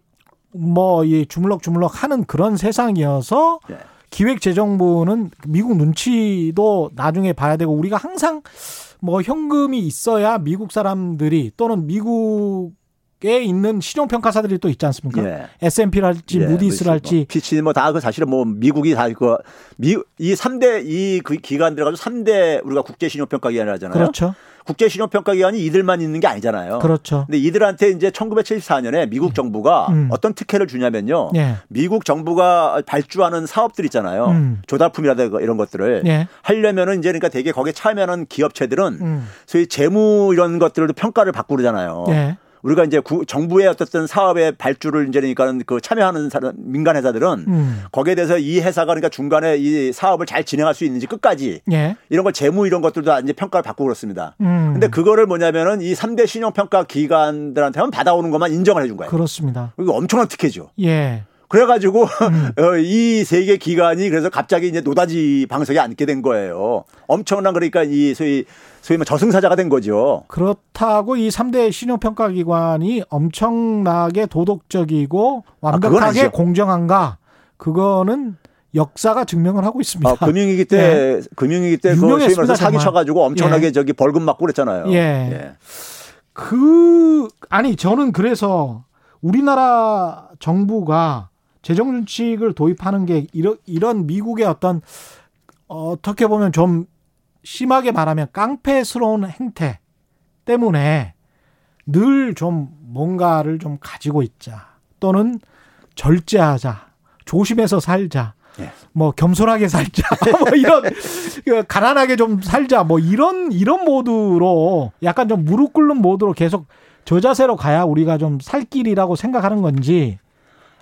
뭐 이 주물럭 주물럭 하는 그런 세상이어서 네. 기획재정부는 미국 눈치도 나중에 봐야 되고 우리가 항상 뭐 현금이 있어야 미국 사람들이 또는 미국 에 있는 신용 평가사들이 또 있지 않습니까? 예. S&P랄지 예, 무디스를 뭐 할지 피치 뭐다 그 사실은 뭐 미국이 다그미이 3대 이 그 기관들 가지고 3대 우리가 국제 신용 평가 기관이라잖아요. 그렇죠. 국제 신용 평가 기관이 이들만 있는 게 아니잖아요. 그렇죠. 근데 이들한테 이제 1974년에 미국 정부가 음. 어떤 특혜를 주냐면요. 예. 미국 정부가 발주하는 사업들 있잖아요. 음. 조달품이라든가 이런 것들을 예. 하려면은 이제 그러니까 되게 거기에 참여하는 기업체들은 음. 소위 재무 이런 것들도 평가를 받고 그러잖아요. 예. 우리가 이제 구- 정부의 어떤 사업의 발주를 이제 그러니까는 그 참여하는 사람 민간 회사들은 음. 거기에 대해서 이 회사가 그러니까 중간에 이 사업을 잘 진행할 수 있는지 끝까지 예. 이런 걸 재무 이런 것들도 다 이제 평가를 받고 그렇습니다. 음. 근데 그거를 뭐냐면은 이 3대 신용 평가 기관들한테만 받아오는 것만 인정을 해준 거예요. 그렇습니다. 이거 엄청난 특혜죠. 예. 그래가지고 음. 어, 이세 개 기관이 그래서 갑자기 이제 노다지 방석에 앉게 된 거예요. 엄청난 그러니까 이 소위 소위 뭐 저승사자가 된 거죠. 그렇다고 이 3대 신용평가 기관이 엄청나게 도덕적이고 아, 완벽하게 아니죠. 공정한가? 그거는 역사가 증명을 하고 있습니다. 아, 금융위기 때 금융위기 때그 소위 유명했습니다, 말해서 사기. 쳐가지고 엄청나게 예. 저기 벌금 맞고 그랬잖아요. 예. 그 아니 저는 그래서 우리나라 정부가 재정 준칙을 도입하는 게 이런 이런 미국의 어떤 어떻게 보면 좀 심하게 말하면 깡패스러운 행태 때문에 늘 좀 뭔가를 좀 가지고 있자 또는 절제하자 조심해서 살자 예. 뭐 겸손하게 살자 뭐 이런 그 가난하게 좀 살자 뭐 이런 이런 모드로 약간 좀 무릎 꿇는 모드로 계속 저 자세로 가야 우리가 좀 살 길이라고 생각하는 건지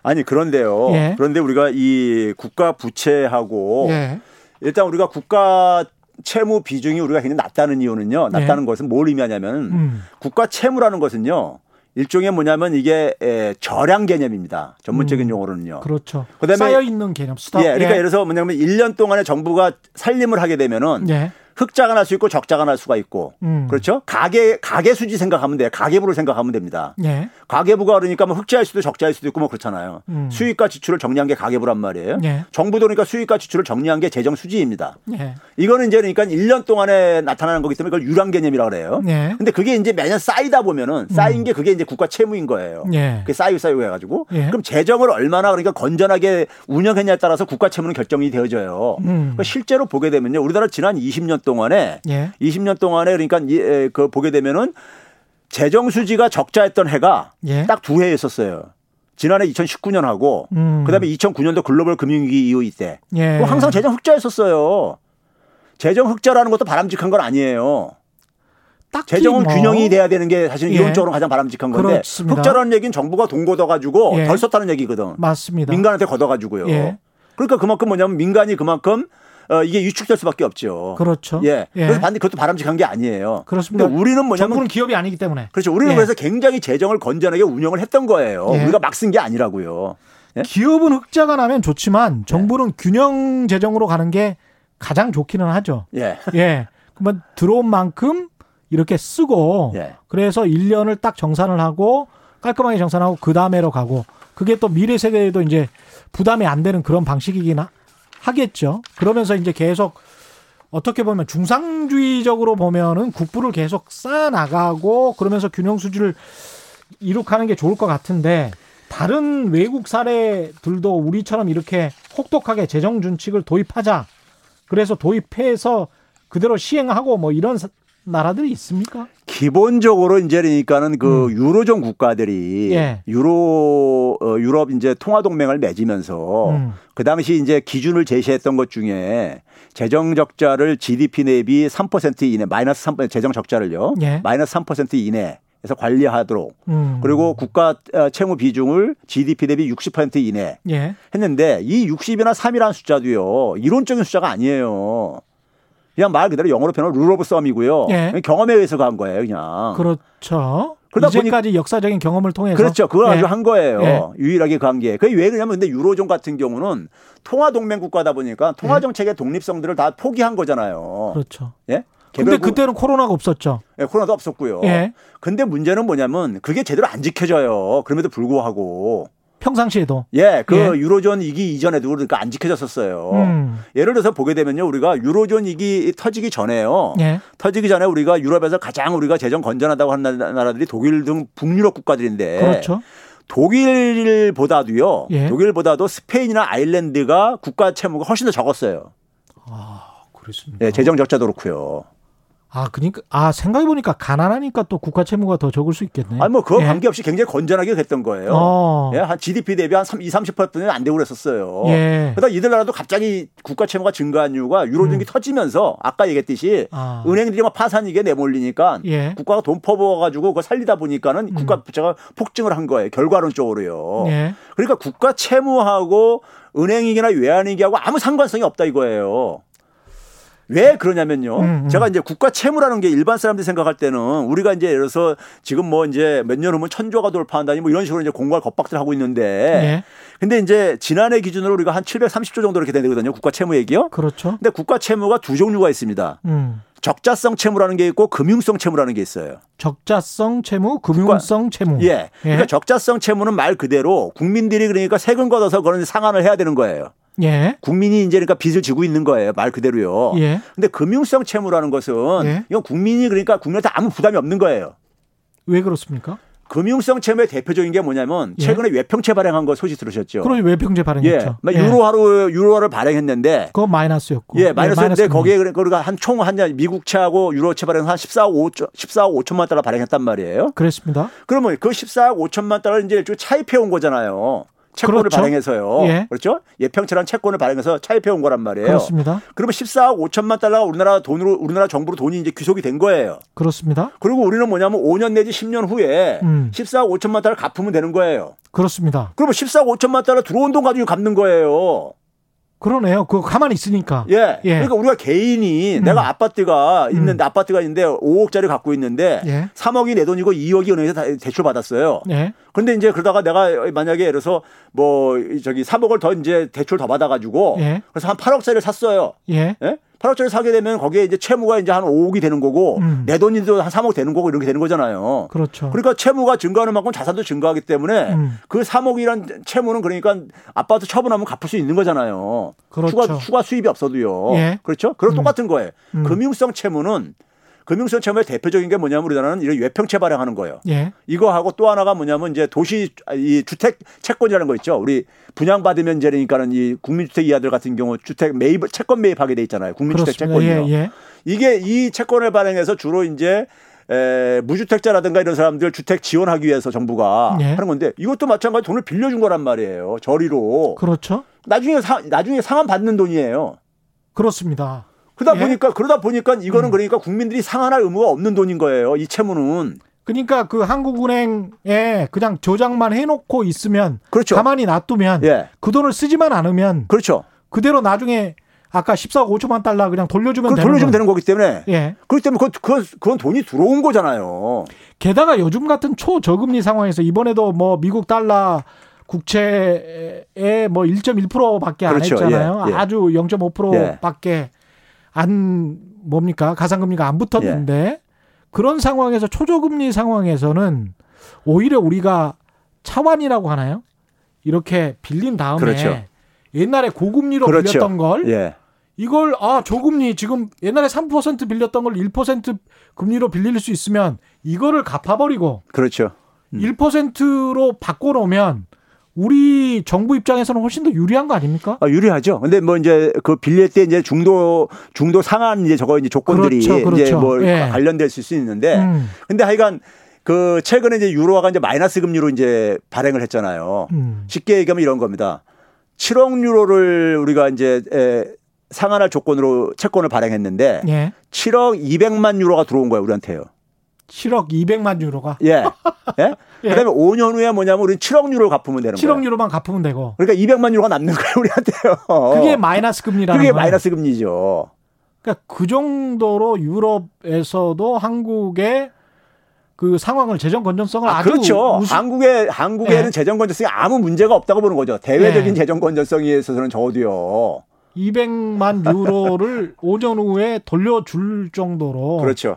아니 그런데요. 예. 그런데 우리가 이 국가 부채하고 예. 일단 우리가 국가 채무 비중이 우리가 굉장히 낮다는 이유는요. 낮다는 것은 뭘 의미하냐면 예. 음. 국가 채무라는 것은요. 일종의 뭐냐면 이게 에, 저량 개념입니다. 전문적인 음. 용어로는요. 그렇죠. 그다음에- 쌓여 있는 개념 수다. 예, 그러니까 예를 들어서 뭐냐면 1년 동안에 정부가 살림을 하게 되면은 예. 흑자가 날 수 있고 적자가 날 수가 있고 음. 그렇죠? 가계 가계 수지 생각하면 돼요. 가계부를 생각하면 됩니다. 예. 가계부가 그러니까 뭐 흑자일 수도 적자일 수도 있고 뭐 그렇잖아요. 음. 수익과 지출을 정리한 게 가계부란 말이에요. 예. 정부도 그러니까 수익과 지출을 정리한 게 재정 수지입니다. 예. 이거는 이제 그러니까 1년 동안에 나타나는 거기 때문에 그걸 유랑 개념이라고 그래요. 예. 근데 그게 이제 매년 쌓이다 보면은 쌓인 게 그게 이제 국가 채무인 거예요. 예. 그게 쌓이고 쌓이고 해가지고 예. 그럼 재정을 얼마나 그러니까 건전하게 운영했냐에 따라서 국가 채무는 결정이 되어져요. 음. 그러니까 실제로 보게 되면요, 우리나라 지난 20년 동안에 예. 20년 동안에 그러니까 그 보게 되면은 재정 수지가 적자였던 해가 예. 딱두해 있었어요. 지난해 2019년하고 음. 그다음에 2009년도 글로벌 금융위기 이후 이때 예. 항상 재정 흑자였었어요. 재정 흑자라는 것도 바람직한 건 아니에요. 딱히 재정은 뭐 균형이 돼야 되는 게 사실 예. 이론적으로 가장 바람직한 건데 그렇습니다. 흑자라는 얘기는 정부가 돈 걷어가지고 예. 덜 썼다는 얘기거든. 맞습니다. 민간한테 걷어가지고요. 예. 그러니까 그만큼 뭐냐면 민간이 그만큼 어, 이게 위축될 수밖에 없죠. 그렇죠. 예. 예. 그래서 반대 그것도 바람직한 게 아니에요. 그렇습니다. 근데 우리는 뭐냐면 정부는 기업이 아니기 때문에 그렇죠. 우리는 예. 그래서 굉장히 재정을 건전하게 운영을 했던 거예요. 예. 우리가 막 쓴 게 아니라고요. 예? 기업은 흑자가 나면 좋지만 정부는 균형 재정으로 가는 게 가장 좋기는 하죠. 예. 예. 그러면 들어온 만큼 이렇게 쓰고 예. 그래서 1년을 딱 정산을 하고 깔끔하게 정산하고 그 다음에로 가고 그게 또 미래 세대에도 이제 부담이 안 되는 그런 방식이긴 하, 하겠죠. 그러면서 이제 계속 어떻게 보면 중상주의적으로 보면은 국부를 계속 쌓아 나가고 그러면서 균형 수준을 이룩하는 게 좋을 것 같은데 다른 외국 사례들도 우리처럼 이렇게 혹독하게 재정 준칙을 도입하자. 그래서 도입해서 그대로 시행하고 뭐 이런 사- 나라들이 있습니까? 기본적으로 이제 그러니까는 그 유로존 국가들이 음. 예. 유로 어, 유럽 이제 통화 동맹을 맺으면서 음. 그 당시 이제 기준을 제시했던 것 중에 재정 적자를 GDP 대비 3% 이내 마이너스 3 재정 적자를요. 예. 마이너스 3% 이내 에서 관리하도록 음. 그리고 국가 어, 채무 비중을 GDP 대비 60% 이내 예. 했는데 이 60이나 3이라는 숫자도요. 이론적인 숫자가 아니에요. 그냥 말 그대로 영어로 표현하면 rule of thumb이고요. 예. 경험에 의해서 간 거예요, 그냥. 그렇죠. 그러다 이제까지 역사적인 경험을 통해서 그렇죠. 그걸 예. 아주 한 거예요. 예. 유일하게 간 게. 그게 왜 그러냐면 근데 유로존 같은 경우는 통화 동맹 국가다 보니까 통화 예. 정책의 독립성들을 다 포기한 거잖아요. 그렇죠. 예? 근데 그때는 코로나가 없었죠. 예, 코로나도 없었고요. 예. 근데 문제는 뭐냐면 그게 제대로 안 지켜져요. 그럼에도 불구하고 평상시에도. 예, 그 예. 유로존 이기 이전에도 그러니까 안 지켜졌었어요. 음. 예를 들어서 보게 되면요, 우리가 유로존 이기 터지기 전에요. 예. 터지기 전에 우리가 유럽에서 가장 우리가 재정 건전하다고 하는 나- 나라들이 독일 등 북유럽 국가들인데 그렇죠. 독일보다도요. 예. 독일보다도 스페인이나 아일랜드가 국가 채무가 훨씬 더 적었어요. 그렇습니다. 예, 재정 적자도 그렇고요. 아, 그러니까 아 생각해 보니까 가난하니까 또 국가 채무가 더 적을 수 있겠네. 아니 뭐 그거 예. 관계없이 굉장히 건전하게 됐던 거예요. 어. 예, 한 GDP 대비 한 3, 20, 30%는 안 되고 그랬었어요. 예. 그러다 이들 나라도 갑자기 국가 채무가 증가한 이유가 유로존이 터지면서 아까 얘기했듯이 음. 아. 은행들이 막 파산이게 내몰리니까 예. 국가가 돈 퍼부어 가지고 그거 살리다 보니까는 국가 부채가 폭증을 한 거예요. 결과론적으로요. 음. 예. 그러니까 국가 채무하고 은행이기나 외환위기하고 아무 상관성이 없다 이거예요. 왜 그러냐면요. 음, 음. 제가 이제 국가 채무라는 게 일반 사람들이 생각할 때는 우리가 이제 예를 들어서 지금 뭐 이제 몇 년 후면 천조가 돌파한다니 뭐 이런 식으로 이제 공갈 겁박들 하고 있는데 예. 근데 이제 지난해 기준으로 우리가 한 730조 정도 이렇게 되거든요. 국가 채무 얘기요. 그렇죠. 근데 국가 채무가 두 종류가 있습니다. 음. 적자성 채무라는 게 있고 금융성 채무라는 게 있어요. 적자성 채무, 금융성 채무. 예. 그러니까 적자성 채무는 말 그대로 국민들이 그러니까 세금 걷어서 그런 상환을 해야 되는 거예요. 예. 국민이 이제 그러니까 빚을 지고 있는 거예요. 말 그대로요. 예. 근데 금융성 채무라는 것은 예. 이건 국민이 그러니까 국민한테 아무 부담이 없는 거예요. 왜 그렇습니까? 금융성 채무의 대표적인 게 뭐냐면 예. 최근에 외평채 발행한 거 소식 들으셨죠? 외평제 예. 발행했죠. 막 예. 유로화로 유로화를 발행했는데 그거 마이너스였고. 예, 마이너스인데 마이너스 거기에 그러니까 한총한 미국채하고 유로채 발행 한 14억 5천 14억 5천만 달러 발행했단 말이에요. 그랬습니다. 그러면 그 14억 5천만 달러 이제 일종의 차입해 온 거잖아요. 채권을 그렇죠. 발행해서요. 예. 그렇죠? 예평채란 채권을 발행해서 차입해 온 거란 말이에요. 그렇습니다. 그러면 14억 5천만 달러가 우리나라 돈으로 우리나라 정부로 돈이 이제 귀속이 된 거예요. 그렇습니다. 그리고 우리는 뭐냐면 5년 내지 10년 후에 음. 14억 5천만 달러 갚으면 되는 거예요. 그렇습니다. 그러면 14억 5천만 달러 들어온 돈 가지고 갚는 거예요. 그러네요. 그거 가만히 있으니까. 예. 예. 그러니까 우리가 개인이 음. 내가 아파트가 있는데 아파트가 있는데 5억짜리 갖고 있는데 예. 3억이 내 돈이고 2억이 은행에서 다 대출 받았어요. 예. 근데 이제 그러다가 내가 만약에 예를 들어서 뭐 저기 3억을 더 이제 대출 더 받아 가지고 예. 그래서 한 8억짜리를 샀어요. 예. 예? 8억짜리 사게 되면 거기에 이제 채무가 이제 한 5억이 되는 거고 음. 내 돈이도 한 3억 되는 거고 이렇게 되는 거잖아요. 그렇죠. 그러니까 채무가 증가하는 만큼 자산도 증가하기 때문에 음. 그 3억이란 채무는 그러니까 아파트 처분하면 갚을 수 있는 거잖아요. 그렇죠. 추가, 추가 수입이 없어도요. 예. 그렇죠? 그럼 음. 똑같은 거예요. 음. 금융성 채무는 금융성 채무의 대표적인 게 뭐냐면 우리나라는 이런 외평채 발행하는 거예요. 예. 이거 하고 또 하나가 뭐냐면 이제 도시 이 주택 채권이라는 거 있죠. 우리 분양받으면 이제니까는 이 국민주택 이하들 같은 경우 주택 매입 채권 매입하게 돼 있잖아요. 국민주택. 채권이요. 예. 예. 이게 이 채권을 발행해서 주로 이제 에, 무주택자라든가 이런 사람들 주택 지원하기 위해서 정부가 예. 하는 건데 이것도 마찬가지 돈을 빌려준 거란 말이에요. 저리로. 그렇죠. 나중에 사, 나중에 상환 받는 돈이에요. 그렇습니다. 그러다 예. 보니까 그러다 보니까 이거는 음. 그러니까 국민들이 상환할 의무가 없는 돈인 거예요. 이 채무는. 그러니까 그 한국은행에 그냥 저장만 해놓고 있으면 그렇죠. 가만히 놔두면 예. 그 돈을 쓰지만 않으면 그렇죠. 그대로 나중에 아까 14억 5천만 달러 그냥 돌려주면 되는 돌려주면 거. 되는 거기 때문에 예. 그렇기 때문에 그건, 그건, 그건 돈이 들어온 거잖아요. 게다가 요즘 같은 초저금리 상황에서 이번에도 뭐 미국 달러 국채에 뭐 1.1%밖에 안 그렇죠. 했잖아요. 예, 예. 아주 0.5%밖에 안 뭡니까 가상금리가 안 붙었는데 예. 그런 상황에서 초저금리 상황에서는 오히려 우리가 차환이라고 하나요? 이렇게 빌린 다음에 그렇죠. 옛날에 고금리로 그렇죠. 빌렸던 걸 예. 이걸 아 저금리 지금 옛날에 3% 빌렸던 걸 1% 금리로 빌릴 수 있으면 이거를 갚아버리고 그렇죠. 음. 1%로 바꿔놓으면 우리 정부 입장에서는 훨씬 더 유리한 거 아닙니까? 아, 유리하죠. 근데 뭐 이제 그 빌릴 때 이제 중도 중도 상한 이제 저거 이제 조건들이 그렇죠, 그렇죠. 이제 뭐 예. 관련될 수 있는데 음, 근데 하여간 그 최근에 이제 유로화가 이제 마이너스 금리로 이제 발행을 했잖아요. 음. 쉽게 얘기하면 이런 겁니다. 7억 유로를 우리가 이제 에, 상한할 조건으로 채권을 발행했는데 예. 7억 200만 유로가 들어온 거예요, 우리한테요. 7억 200만 유로가 예. 예? 예. 그다음에 5년 후에 뭐냐면 우리는 7억 유로를 갚으면 되는 7억 거예요. 유로만 갚으면 되고 그러니까 200만 유로가 남는 거예요, 우리한테요. 그게 마이너스 금리라는 그게 거예요. 마이너스 금리죠. 그러니까 그 정도로 유럽에서도 한국의 그 상황을 재정 건전성을 아, 아주 그렇죠. 우수- 한국에 한국에는 예. 재정 건전성이 아무 문제가 없다고 보는 거죠. 대외적인 예. 재정 건전성에 있어서는 적어도요. 200만 유로를 오전 후에 돌려줄 정도로 그렇죠.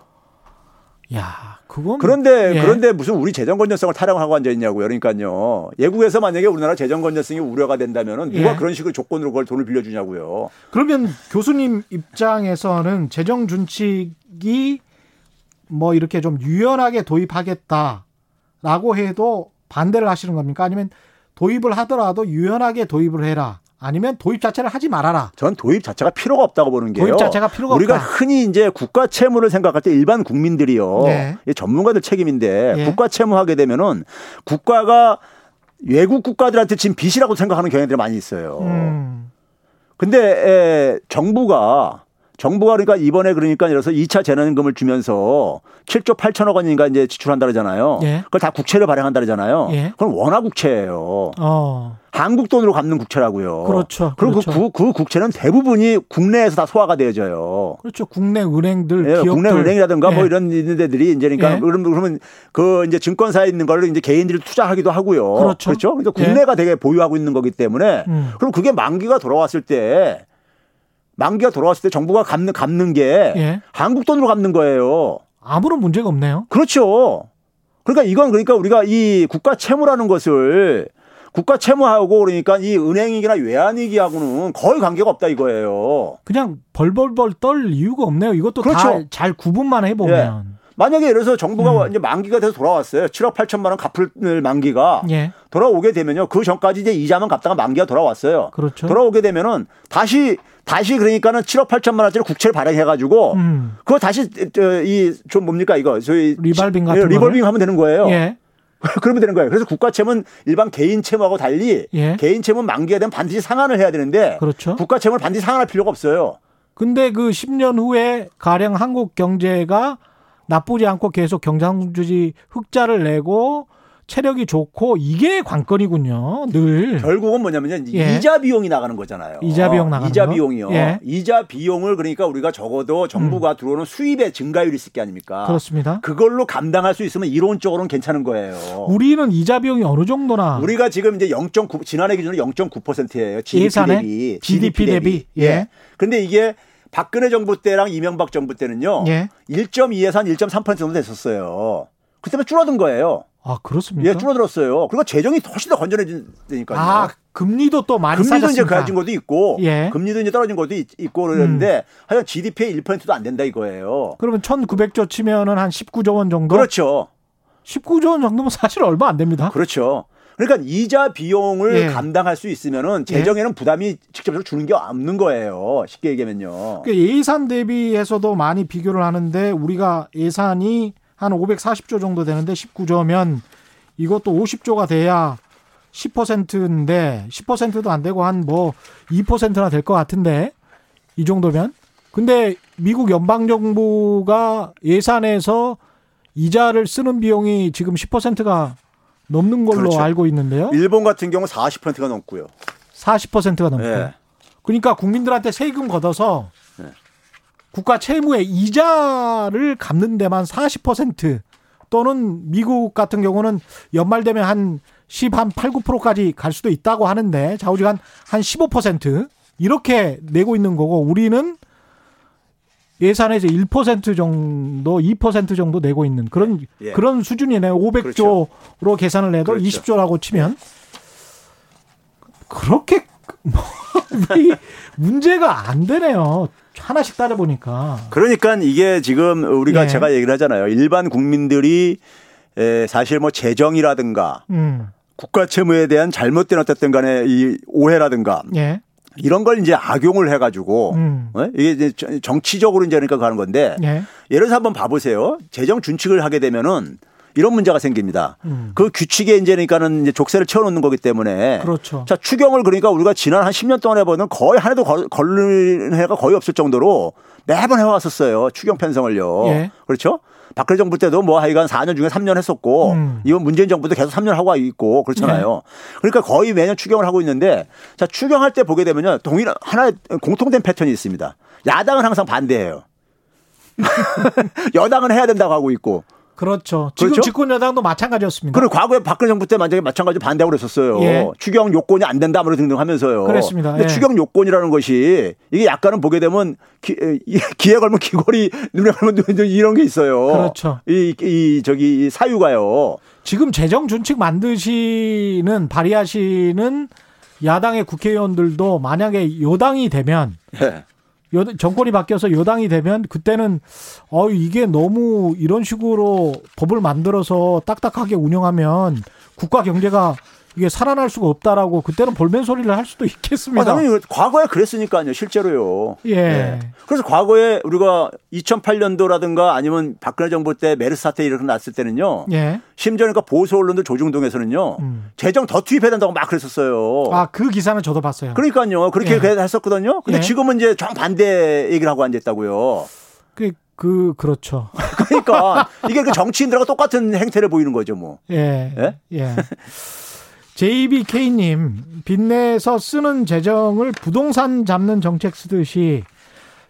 야, 그건 그런데 예. 그런데 무슨 우리 재정 건전성을 타령하고 앉아 있냐고요. 그러니까요. 예국에서 만약에 우리나라 재정 건전성이 우려가 된다면은 누가 예. 그런 식으로 조건으로 그걸 돈을 빌려 주냐고요. 그러면 교수님 입장에서는 재정 준칙이 뭐 이렇게 좀 유연하게 도입하겠다라고 해도 반대를 하시는 겁니까? 아니면 도입을 하더라도 유연하게 도입을 해라. 아니면 도입 자체를 하지 말아라. 전 도입 자체가 필요가 없다고 보는 게요. 도입 자체가 필요가 우리가 없다. 흔히 이제 국가 채무를 생각할 때 일반 국민들이요. 네. 전문가들 책임인데 예. 국가 채무하게 되면은 국가가 외국 국가들한테 지금 빚이라고 생각하는 경향들이 많이 있어요. 음. 근데 에, 정부가 정부가 그러니까 이번에 그러니까 이래서 2차 재난금을 주면서 7조 8천억 원인가 이제 지출한다 그러잖아요. 예. 그걸 다 국채를 발행한다 그러잖아요. 예. 그건 원화 국채예요. 어. 한국 돈으로 갚는 국채라고요. 그렇죠. 그리고 그렇죠. 그, 그, 그 국채는 대부분이 국내에서 다 소화가 되어져요. 그렇죠. 국내 은행들, 예, 기업들. 국내 은행이라든가 뭐 예. 이런 있는 데들이 이제 그러니까 예. 그러면, 그 이제 증권사에 있는 거를 이제 개인들이 투자하기도 하고요. 그렇죠. 그러니까 예. 국내가 되게 보유하고 있는 거기 때문에 음. 그럼 그게 만기가 돌아왔을 때 만기가 돌아왔을 때 정부가 갚는 갚는 게 예. 한국 돈으로 갚는 거예요. 아무런 문제가 없네요. 그렇죠. 그러니까 이건 그러니까 우리가 이 국가 채무라는 것을 국가 채무하고 그러니까 이 은행이기나 외환위기하고는 거의 관계가 없다 이거예요. 그냥 벌벌벌 떨 이유가 없네요. 이것도 다 그렇죠. 잘 구분만 해보면. 만약에 예를 들어서 정부가 음. 이제 만기가 돼서 돌아왔어요. 7억 8천만 원 갚을 만기가 예. 돌아오게 되면요. 그 전까지 이제 이자만 갚다가 만기가 돌아왔어요. 그렇죠. 돌아오게 되면은 다시 다시 그러니까는 7억 8천만 원짜리 국채를 발행해 가지고 음. 그거 다시 이 좀 뭡니까 이거 저희 리발빙 같은 예, 리볼빙 거를? 하면 되는 거예요. 예. 그러면 되는 거예요. 그래서 국가 채무는 일반 개인 채무하고 달리 예. 개인 채무는 만기가 되면 반드시 상환을 해야 되는데 그렇죠. 국가 채무는 반드시 상환할 필요가 없어요. 근데 그 10년 후에 가령 한국 경제가 나쁘지 않고 계속 경상주지 흑자를 내고 체력이 좋고 이게 관건이군요. 늘. 결국은 뭐냐면요. 예. 이자 비용이 나가는 거잖아요. 이자 비용 나가는 이자 거? 비용이요. 예. 이자 비용을 그러니까 우리가 적어도 정부가 들어오는 수입의 증가율이 있을 게 아닙니까? 그렇습니다. 그걸로 감당할 수 있으면 이론적으로는 괜찮은 거예요. 우리는 이자 비용이 어느 정도나 우리가 지금 이제 0.9 지난해 기준으로 0.9%예요. GDP 예산에? 대비. GDP 대비. 예. 근데 이게 박근혜 정부 때랑 이명박 정부 때는요. 예. 1.2에서 한 1.3% 정도 됐었어요. 그때문에 줄어든 거예요. 아 그렇습니까? 예, 줄어들었어요. 그리고 재정이 훨씬 더 건전해지니까요. 아 금리도 또 많이 금리도 이제. 가진 것도 있고, 예. 음. 금리도 이제 떨어진 것도 있, 고 그러는데 하여간 GDP의 1%도 안 된다 이거예요. 그러면 1,900조 치면은 한 19조 원 정도. 그렇죠. 19조 원 정도면 사실 얼마 안 됩니다. 그렇죠. 그러니까 이자 비용을 예. 감당할 수 있으면은 재정에는 부담이 직접적으로 주는 게 없는 거예요. 쉽게 얘기하면요. 그 예산 대비해서도 많이 비교를 하는데 우리가 예산이 한 540조 정도 되는데 19조면 이것도 50조가 돼야 10%인데 10%도 안 되고 한 뭐 2%나 될 것 같은데 이 정도면 근데 미국 연방 정부가 예산에서 이자를 쓰는 비용이 지금 10%가 넘는 걸로 그렇죠. 알고 있는데요. 일본 같은 경우 40%가 넘고요. 40%가 넘고. 예. 그러니까 국민들한테 세금 걷어서 네. 국가 채무의 이자를 갚는 데만 40% 또는 미국 같은 경우는 연말 되면 한 10, 한 8, 9%까지 갈 수도 있다고 하는데 좌우지간 한 15% 이렇게 내고 있는 거고 우리는 예산에서 1% 정도, 2% 정도 내고 있는 그런 예. 그런 수준이네요. 500조로 계산을 해도 그렇죠. 20조라고 치면 그렇게 문제가 안 되네요. 하나씩 따져 보니까. 그러니까 이게 지금 우리가 예. 제가 얘기를 하잖아요. 일반 국민들이 에, 사실 뭐 재정이라든가 음. 국가 채무에 대한 잘못된 어쨌든 간에 이 오해라든가 예. 이런 걸 이제 악용을 해가지고 음. 어? 이게 이제 정- 정치적으로 이제 그러니까 가는 건데 예. 예를 들어서 한번 봐보세요. 재정 준칙을 하게 되면은 이런 문제가 생깁니다. 음. 그 규칙에 이제 그러니까는 이제 족쇄를 채워놓는 거기 때문에 그렇죠. 자 추경을 그러니까 우리가 지난 한 10년 동안 해보는 거의 한 해도 걸- 걸리는 해가 거의 없을 정도로 매번 해왔었어요. 추경 편성을요. 예. 그렇죠? 박근혜 정부 때도 뭐 하여간 4년 중에 3년 했었고 음. 이번 문재인 정부도 계속 3년 하고 있고 그렇잖아요. 예. 그러니까 거의 매년 추경을 하고 있는데 자 추경할 때 보게 되면요 동일 하나의 공통된 패턴이 있습니다. 야당은 항상 반대해요. 여당은 해야 된다고 하고 있고 그렇죠. 지금 그렇죠? 집권 여당도 마찬가지였습니다. 그리고 과거에 박근혜 정부 때 만약에 마찬가지로 반대하고 그랬었어요. 예. 추경 요건이 안 된다 뭐 등등 하면서요. 그랬습니다. 근데 예. 추경 요건이라는 것이 이게 약간은 보게 되면 기, 에, 기에 걸면 귀걸이 눈에 걸면 눈 이런 게 있어요. 그렇죠. 이, 이 저기 이 사유가요. 지금 재정 준칙 만드시는 발의하시는 야당의 국회의원들도 만약에 여당이 되면 예. 여, 정권이 바뀌어서 여당이 되면 그때는 어 이게 너무 이런 식으로 법을 만들어서 딱딱하게 운영하면 국가 경제가 이게 살아날 수가 없다라고 그때는 볼멘 소리를 할 수도 아, 있겠습니다. 당연히 과거에 그랬으니까요, 실제로요. 예. 그래서 과거에 우리가 2008년도라든가 아니면 박근혜 정부 때 메르스 사태 이렇게 났을 때는요. 예. 심지어 그러니까 보수 언론들 조중동에서는요. 음. 재정 더 투입해야 된다고 막 그랬었어요. 아 그 기사는 저도 봤어요. 그러니까요. 그렇게 예. 했었거든요. 근데 예. 지금은 이제 정반대 얘기를 하고 앉았다고요. 그, 그 그렇죠. 그러니까 이게 그 정치인들하고 똑같은 행태를 보이는 거죠, 뭐. 예. 예? 예. JBK님, 빚내서 쓰는 재정을 부동산 잡는 정책 쓰듯이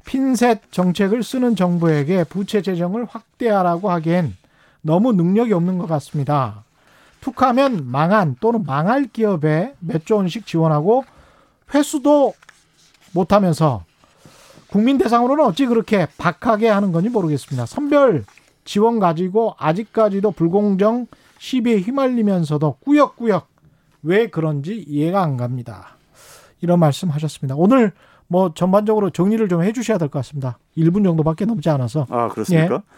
핀셋 정책을 쓰는 정부에게 부채 재정을 확대하라고 하기엔 너무 능력이 없는 것 같습니다. 툭하면 망한 또는 망할 기업에 몇 조 원씩 지원하고 회수도 못하면서 국민 대상으로는 어찌 그렇게 박하게 하는 건지 모르겠습니다. 선별 지원 가지고 아직까지도 불공정 시비에 휘말리면서도 꾸역꾸역 왜 그런지 이해가 안 갑니다. 이런 말씀 하셨습니다. 오늘 뭐 전반적으로 정리를 좀 해주셔야 될 것 같습니다. 1분 정도밖에 넘지 않아서. 아,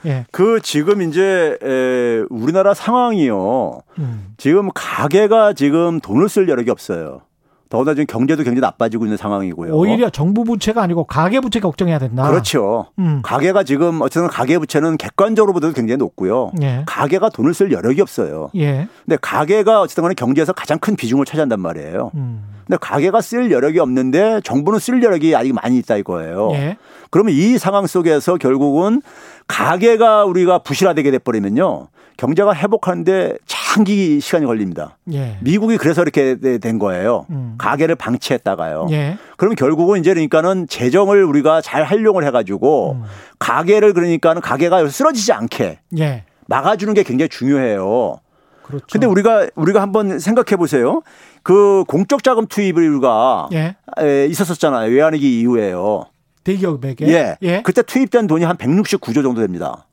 예. 예. 그 지금 이제 에, 우리나라 상황이요. 음. 지금 가게가 지금 돈을 쓸 여력이 없어요. 더구나 지금 경제도 굉장히 나빠지고 있는 상황이고요. 오히려 정부 부채가 아니고 가계 부채 걱정해야 된다. 그렇죠. 음. 가게가 지금 어쨌든 가계 부채는 객관적으로 보도 굉장히 높고요. 예. 가게가 돈을 쓸 여력이 없어요. 예. 근데 가게가 어쨌든 간에 경제에서 가장 큰 비중을 차지한단 말이에요. 음. 근데 가게가 쓸 여력이 없는데 정부는 쓸 여력이 아직 많이 있다 이거예요. 예. 그러면 이 상황 속에서 결국은 가게가 우리가 부실화되게 돼버리면요. 경제가 회복하는데 장기 시간이 걸립니다. 예. 미국이 그래서 이렇게 되- 된 거예요. 음. 가게를 방치했다가요. 예. 그러면 결국은 이제 그러니까는 재정을 우리가 잘 활용을 해가지고 음. 가게를 그러니까는 가게가 쓰러지지 않게 예. 막아주는 게 굉장히 중요해요. 그렇죠. 근데 우리가 우리가 한번 생각해 보세요. 그 공적 자금 투입을 우리가 예. 에, 있었었잖아요. 외환위기 이후에요. 대기업에게 예. 예. 그때 투입된 돈이 한 169조 정도 됩니다.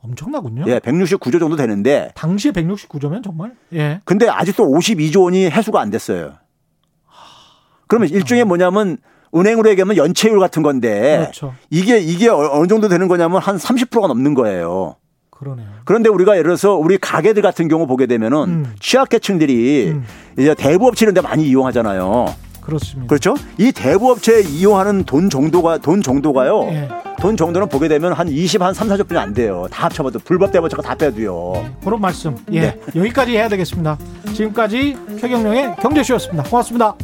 엄청나군요. 예, 169조 정도 되는데 당시에 169조면 정말 예. 근데 아직도 52조 원이 해소가 안 됐어요. 그러면 일종의 뭐냐면 은행으로 얘기하면 연체율 같은 건데 그렇죠. 이게 이게 어- 어느 정도 되는 거냐면 한 30%가 넘는 거예요. 그러네요. 그런데 우리가 예를 들어서 우리 가게들 같은 경우 보게 되면은 음. 취약계층들이 음. 이제 대부업체 이런 데 많이 이용하잖아요. 그렇습니다. 그렇죠? 이 대부업체 이용하는 돈 정도가 돈 정도가요. 예. 돈 정도는 보게 되면 한 20, 한 3, 4조뿐이 안 돼요. 다 합쳐봐도 불법 대부업체가 다 빼도요. 그런 말씀. 예. 네. 여기까지 해야 되겠습니다. 지금까지 최경령의 경제쇼였습니다. 고맙습니다.